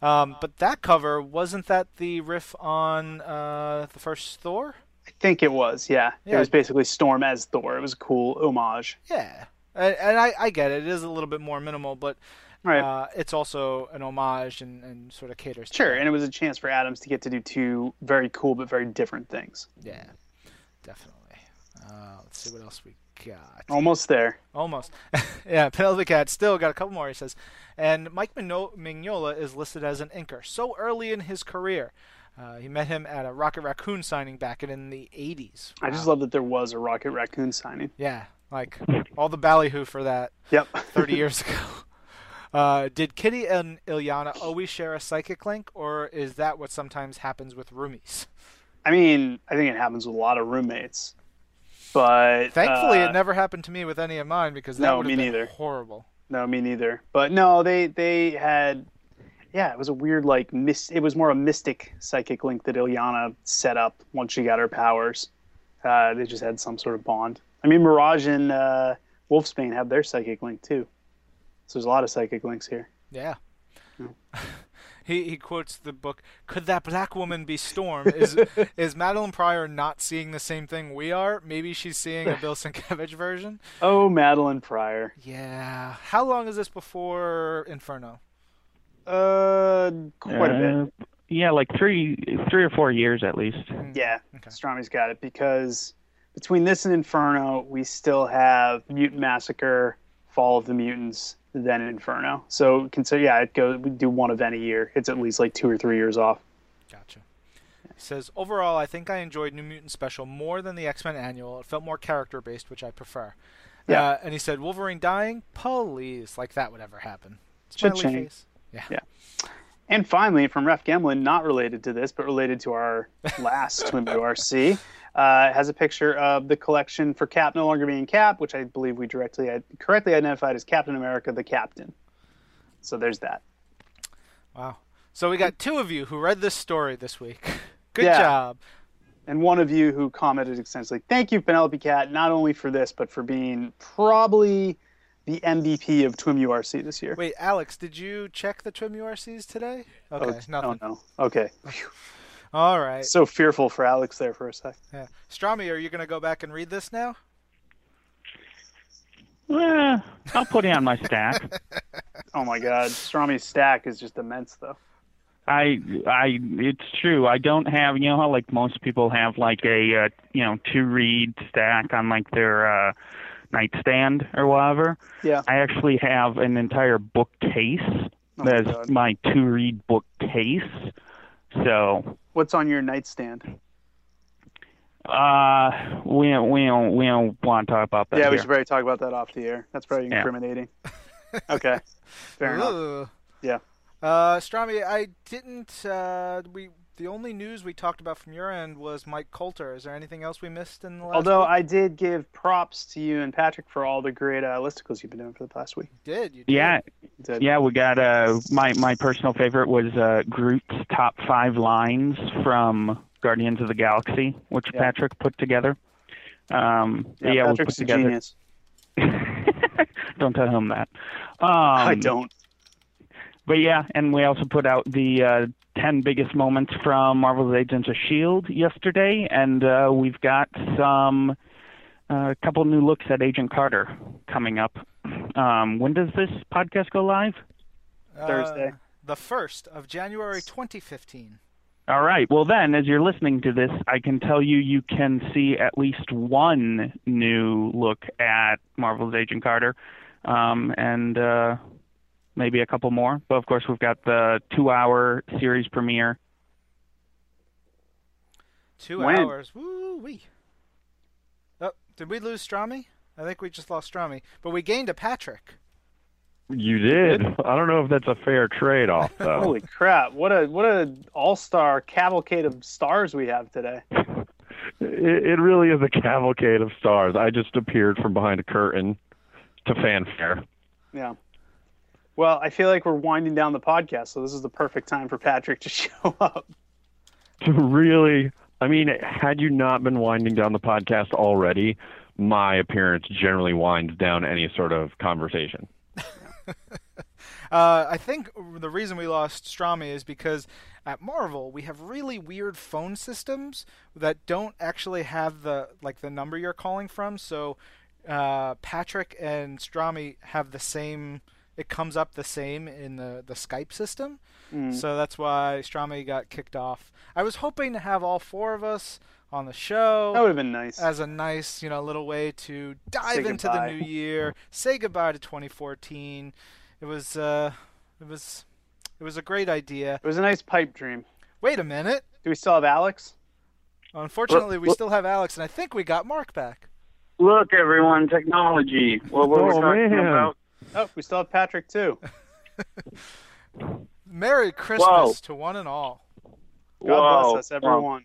Um, but that cover, wasn't that the riff on uh, the first Thor? I think it was, yeah. Yeah. It was basically Storm as Thor. It was a cool homage. Yeah. And, and I, I get it. It is a little bit more minimal, but Right. uh, it's also an homage and, and sort of caters to sure, and it was a chance for Adams to get to do two very cool but very different things. Yeah, definitely. Uh, let's see what else we got. Almost there. Almost. yeah, Penelope Cat still got a couple more, he says. And Mike Mignola is listed as an inker so early in his career. Uh, he met him at a Rocket Raccoon signing back in the 80s. I just love that there was a Rocket Raccoon signing. Yeah, like all the ballyhoo for that Yep. 30 years ago. Uh, did Kitty and Illyana always share a psychic link, or is that what sometimes happens with roomies? I mean, I think it happens with a lot of roommates. But Thankfully, uh, it never happened to me with any of mine because that no, would have me been neither. horrible. No, me neither. But no, they they had yeah, it was a weird like mis- it was more a mystic psychic link that Illyana set up once she got her powers. Uh, they just had some sort of bond. I mean, Mirage and uh, Wolfsbane have their psychic link too. So there's a lot of psychic links here. Yeah. Hmm. he he quotes the book. Could that black woman be Storm? Is is Madelyne Pryor not seeing the same thing we are? Maybe she's seeing a Bill Sienkiewicz version. Oh, Madelyne Pryor. Yeah. How long is this before Inferno? Uh, quite a bit. Uh, Yeah, like three, three or four years at least. Yeah, Okay. Strami's got it because between this and Inferno, we still have Mutant Massacre, Fall of the Mutants, then Inferno. So consider, yeah, it goes. We do one event a year. It's at least like two or three years off. Gotcha. He says overall, I think I enjoyed New Mutant Special more than the X Men Annual. It felt more character based, which I prefer. Yeah. Uh, and he said Wolverine dying, please, like that would ever happen. Should Smiley face. Yeah. Yeah. And finally, from Ref Gemlin, not related to this, but related to our last Twim URC, uh, has a picture of the collection for Cap no longer being Cap, which I believe we directly correctly identified as Captain America, the Captain. So there's that. Wow. So we got two of you who read this story this week. Good Yeah. job. and one of you who commented extensively. Thank you, Penelope Cat, not only for this, but for being probably the MVP of Twim URC this year. Wait, Alex, did you check the Twim URCs today? Okay, oh, nothing. Oh, no. Okay. All right. So fearful for Alex there for a sec. Yeah. Strami, are you going to go back and read this now? Eh, I'll put it on my stack. Oh my God. Strami's stack is just immense, though. I, I, it's true. I don't have, you know how like most people have like a, uh, you know, two read stack on like their uh, nightstand or whatever. Yeah. I actually have an entire bookcase Oh my that's God. my two read bookcase. So, What's on your nightstand? uh, we don't, we don't, we don't want to talk about that. yeah, we here. should probably talk about that off the air. That's probably Yeah. incriminating. okay. Fair enough. Yeah. Uh, Strami, I didn't. Uh, we the only news we talked about from your end was Mike Colter. Is there anything else we missed in the last? Although week? I did give props to you and Patrick for all the great uh, listicles you've been doing for the past week. did you? Did. Yeah, You did. Yeah, we got uh my my personal favorite was uh Groot's top five lines from Guardians of the Galaxy, which Yeah. Patrick put together. Um Yeah, yeah, we put Patrick's a together genius. don't tell him that. Um I don't. But yeah, and we also put out the uh ten biggest moments from Marvel's Agents of Shield yesterday and uh we've got some a couple new looks at Agent Carter coming up. Um, when does this podcast go live? Uh, Thursday. the first of January, 2015. All right. Well, then, as you're listening to this, I can tell you you can see at least one new look at Marvel's Agent Carter, um, and uh, maybe a couple more. But of course, we've got the two-hour series premiere. Two When? hours. Woo wee. Oh, did we lose Strami? I think we just lost Strami, but we gained a Patrick. You did. I don't know if that's a fair trade-off, though. Holy crap! What a what a all star cavalcade of stars we have today. It, it really is a cavalcade of stars. I just appeared from behind a curtain to fanfare. Yeah. Well, I feel like we're winding down the podcast, so this is the perfect time for Patrick to show up. To really, I mean, had you not been winding down the podcast already, my appearance generally winds down any sort of conversation. Uh, I think the reason we lost Strami is because at Marvel we have really weird phone systems that don't actually have the like the number you're calling from. So uh, Patrick and Strami have the same. It comes up the same in the the Skype system. Mm. So that's why Strami got kicked off. I was hoping to have all four of us on the show That would have been nice. as a nice, you know, little way to dive Say into goodbye. the new year, say goodbye to 2014. It was uh it was it was a great idea. It was a nice pipe dream. Wait a minute. Do we still have Alex? Unfortunately, we Look- still have Alex and I think we got Mark back. Look, everyone, technology. What were we Oh, talking man. about? Oh, we still have Patrick too. Merry Christmas Whoa. to one and all. God Whoa. bless us, everyone.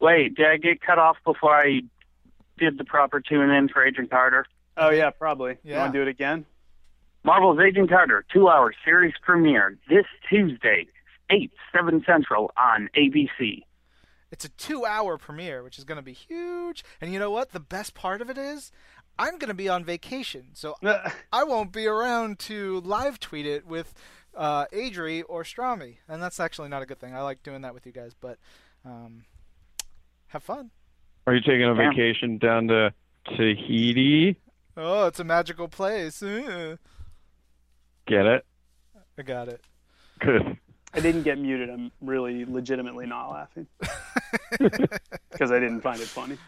Wait, did I get cut off before I did the proper tune in for Agent Carter? Oh yeah, probably. You want to do it again? Marvel's Agent Carter, two hour series premiere this Tuesday, 8, 7 Central on ABC. It's a 2-hour premiere, which is going to be huge. And you know what? The best part of it is I'm going to be on vacation. So I won't be around to live tweet it with uh, Adri or Strami, and that's actually not a good thing. I like doing that with you guys, but um, have fun. Are you taking a Yeah. vacation down to Tahiti? Oh, it's a magical place. Uh, Get it? I got it. Good. I didn't get muted. I'm really legitimately not laughing because I didn't find it funny.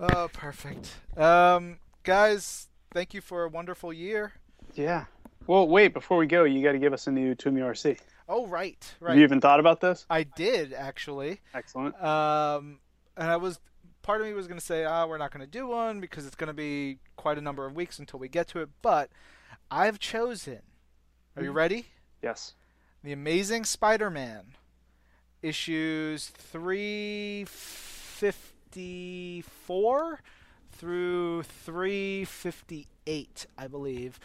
Oh, perfect. Um, guys, thank you for a wonderful year. Yeah. Well, wait. Before we go, you got to give us a new Twim URC. Oh, right, Have right. you even thought about this? I did actually. Excellent. Um, and I was part of me was going to say, ah, we're not going to do one because it's going to be quite a number of weeks until we get to it. But I've chosen. Are you ready? Yes. The Amazing Spider-Man issues 354 through 358, I believe,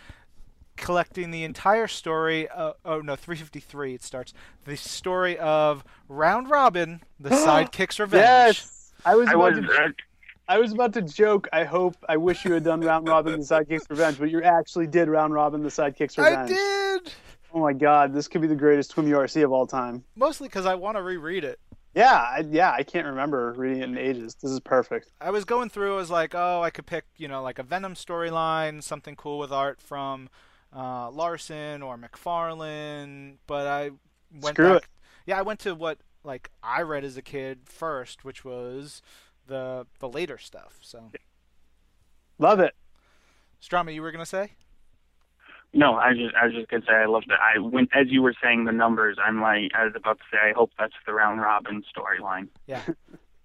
collecting the entire story. Uh, oh no, 353 it starts. The story of Round Robin, the Sidekick's Revenge. Yes. I was I about was, to. I was about to joke. I hope. I wish you had done Round Robin the Sidekick's Revenge, but you actually did Round Robin the Sidekick's Revenge. I did. Oh my God, this could be the greatest Twim URC of all time. Mostly because I want to reread it. Yeah, I, yeah. I can't remember reading it in ages. This is perfect. I was going through. I was like, oh, I could pick, you know, like a Venom storyline, something cool with art from uh, Larson or McFarlane. But I went Screw back. it. Yeah, I went to what like I read as a kid first, which was the the later stuff. So, Love it. Strami, you were gonna say? No, I just, I was just gonna say I love it. I when as you were saying the numbers, I'm like, I was about to say, I hope that's the round robin storyline. Yeah.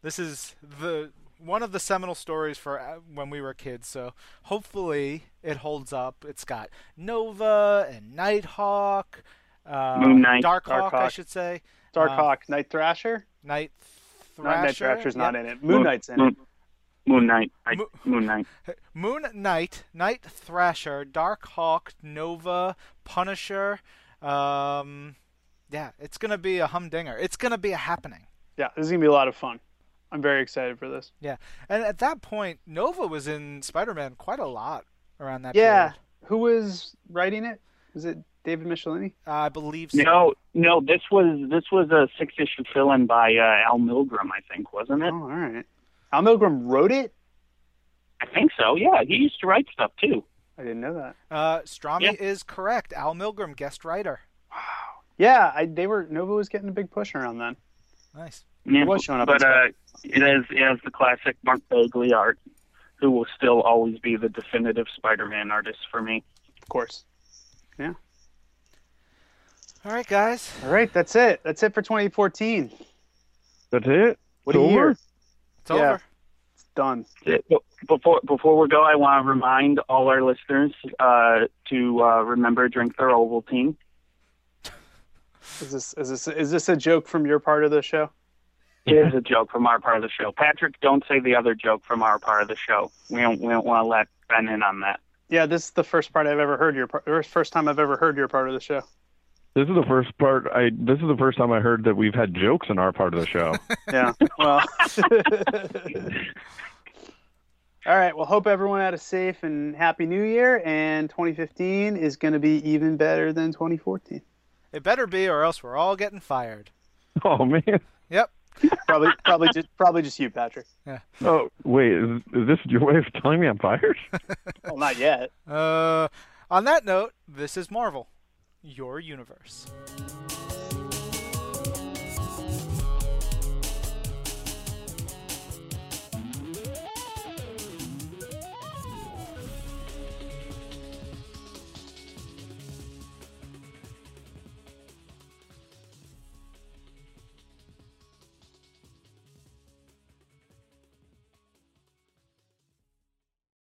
this is the one of the seminal stories for uh, when we were kids. So hopefully it holds up. It's got Nova and Nighthawk, uh, Moon Knight. Darkhawk, I should say. Darkhawk, Night Thrasher. Night No, Night Thrasher. Thrasher's yeah. not in it. Moon Knight's in it. Moon, Moon Knight. I, Mo- Moon Knight. Moon Knight, Night Thrasher, Darkhawk, Nova, Punisher. Um, yeah, it's gonna be a humdinger. It's gonna be a happening. Yeah, this is gonna be a lot of fun. I'm very excited for this. Yeah, and at that point, Nova was in Spider-Man quite a lot around that Yeah. period. Who was writing it? Was it David Michelinie? I believe so. No, no, this was this was a six issue fill in by uh, Al Milgrom, I think, wasn't it? Oh, it? all right. Al Milgrom wrote it. I think so. Yeah, he used to write stuff too. I didn't know that. Uh, Strami Yeah. is correct. Al Milgrom, guest writer. Wow. Yeah, I, they were Nova was getting a big push around then. Nice. Yeah, was showing up but in uh, it has it has the classic Mark Bagley art, who will still always be the definitive Spider-Man artist for me. Of course. Yeah. All right, guys. All right, that's it. That's it for 2014. That's it? What a It's year. Over? It's Yeah. over. Done. Before before we go, I want to remind all our listeners uh, to uh, remember drink their Ovaltine. Is this is this is this a joke from your part of the show? It is a joke from our part of the show. Patrick, don't say the other joke from our part of the show. We don't we don't want to let Ben in on that. Yeah, this is the first part I've ever heard your part. or First time I've ever heard your part of the show. This is the first part. I this is the first time I heard that we've had jokes in our part of the show. Yeah. Well. All right. Well, hope everyone had a safe and happy New Year, and 2015 is going to be even better than 2014. It better be, or else we're all getting fired. oh man. Yep. Probably, probably just, probably just you, Patrick. Yeah. Oh wait, is, is this your way of telling me I'm fired? Well, not yet. Uh, on that note, this is Marvel, your universe.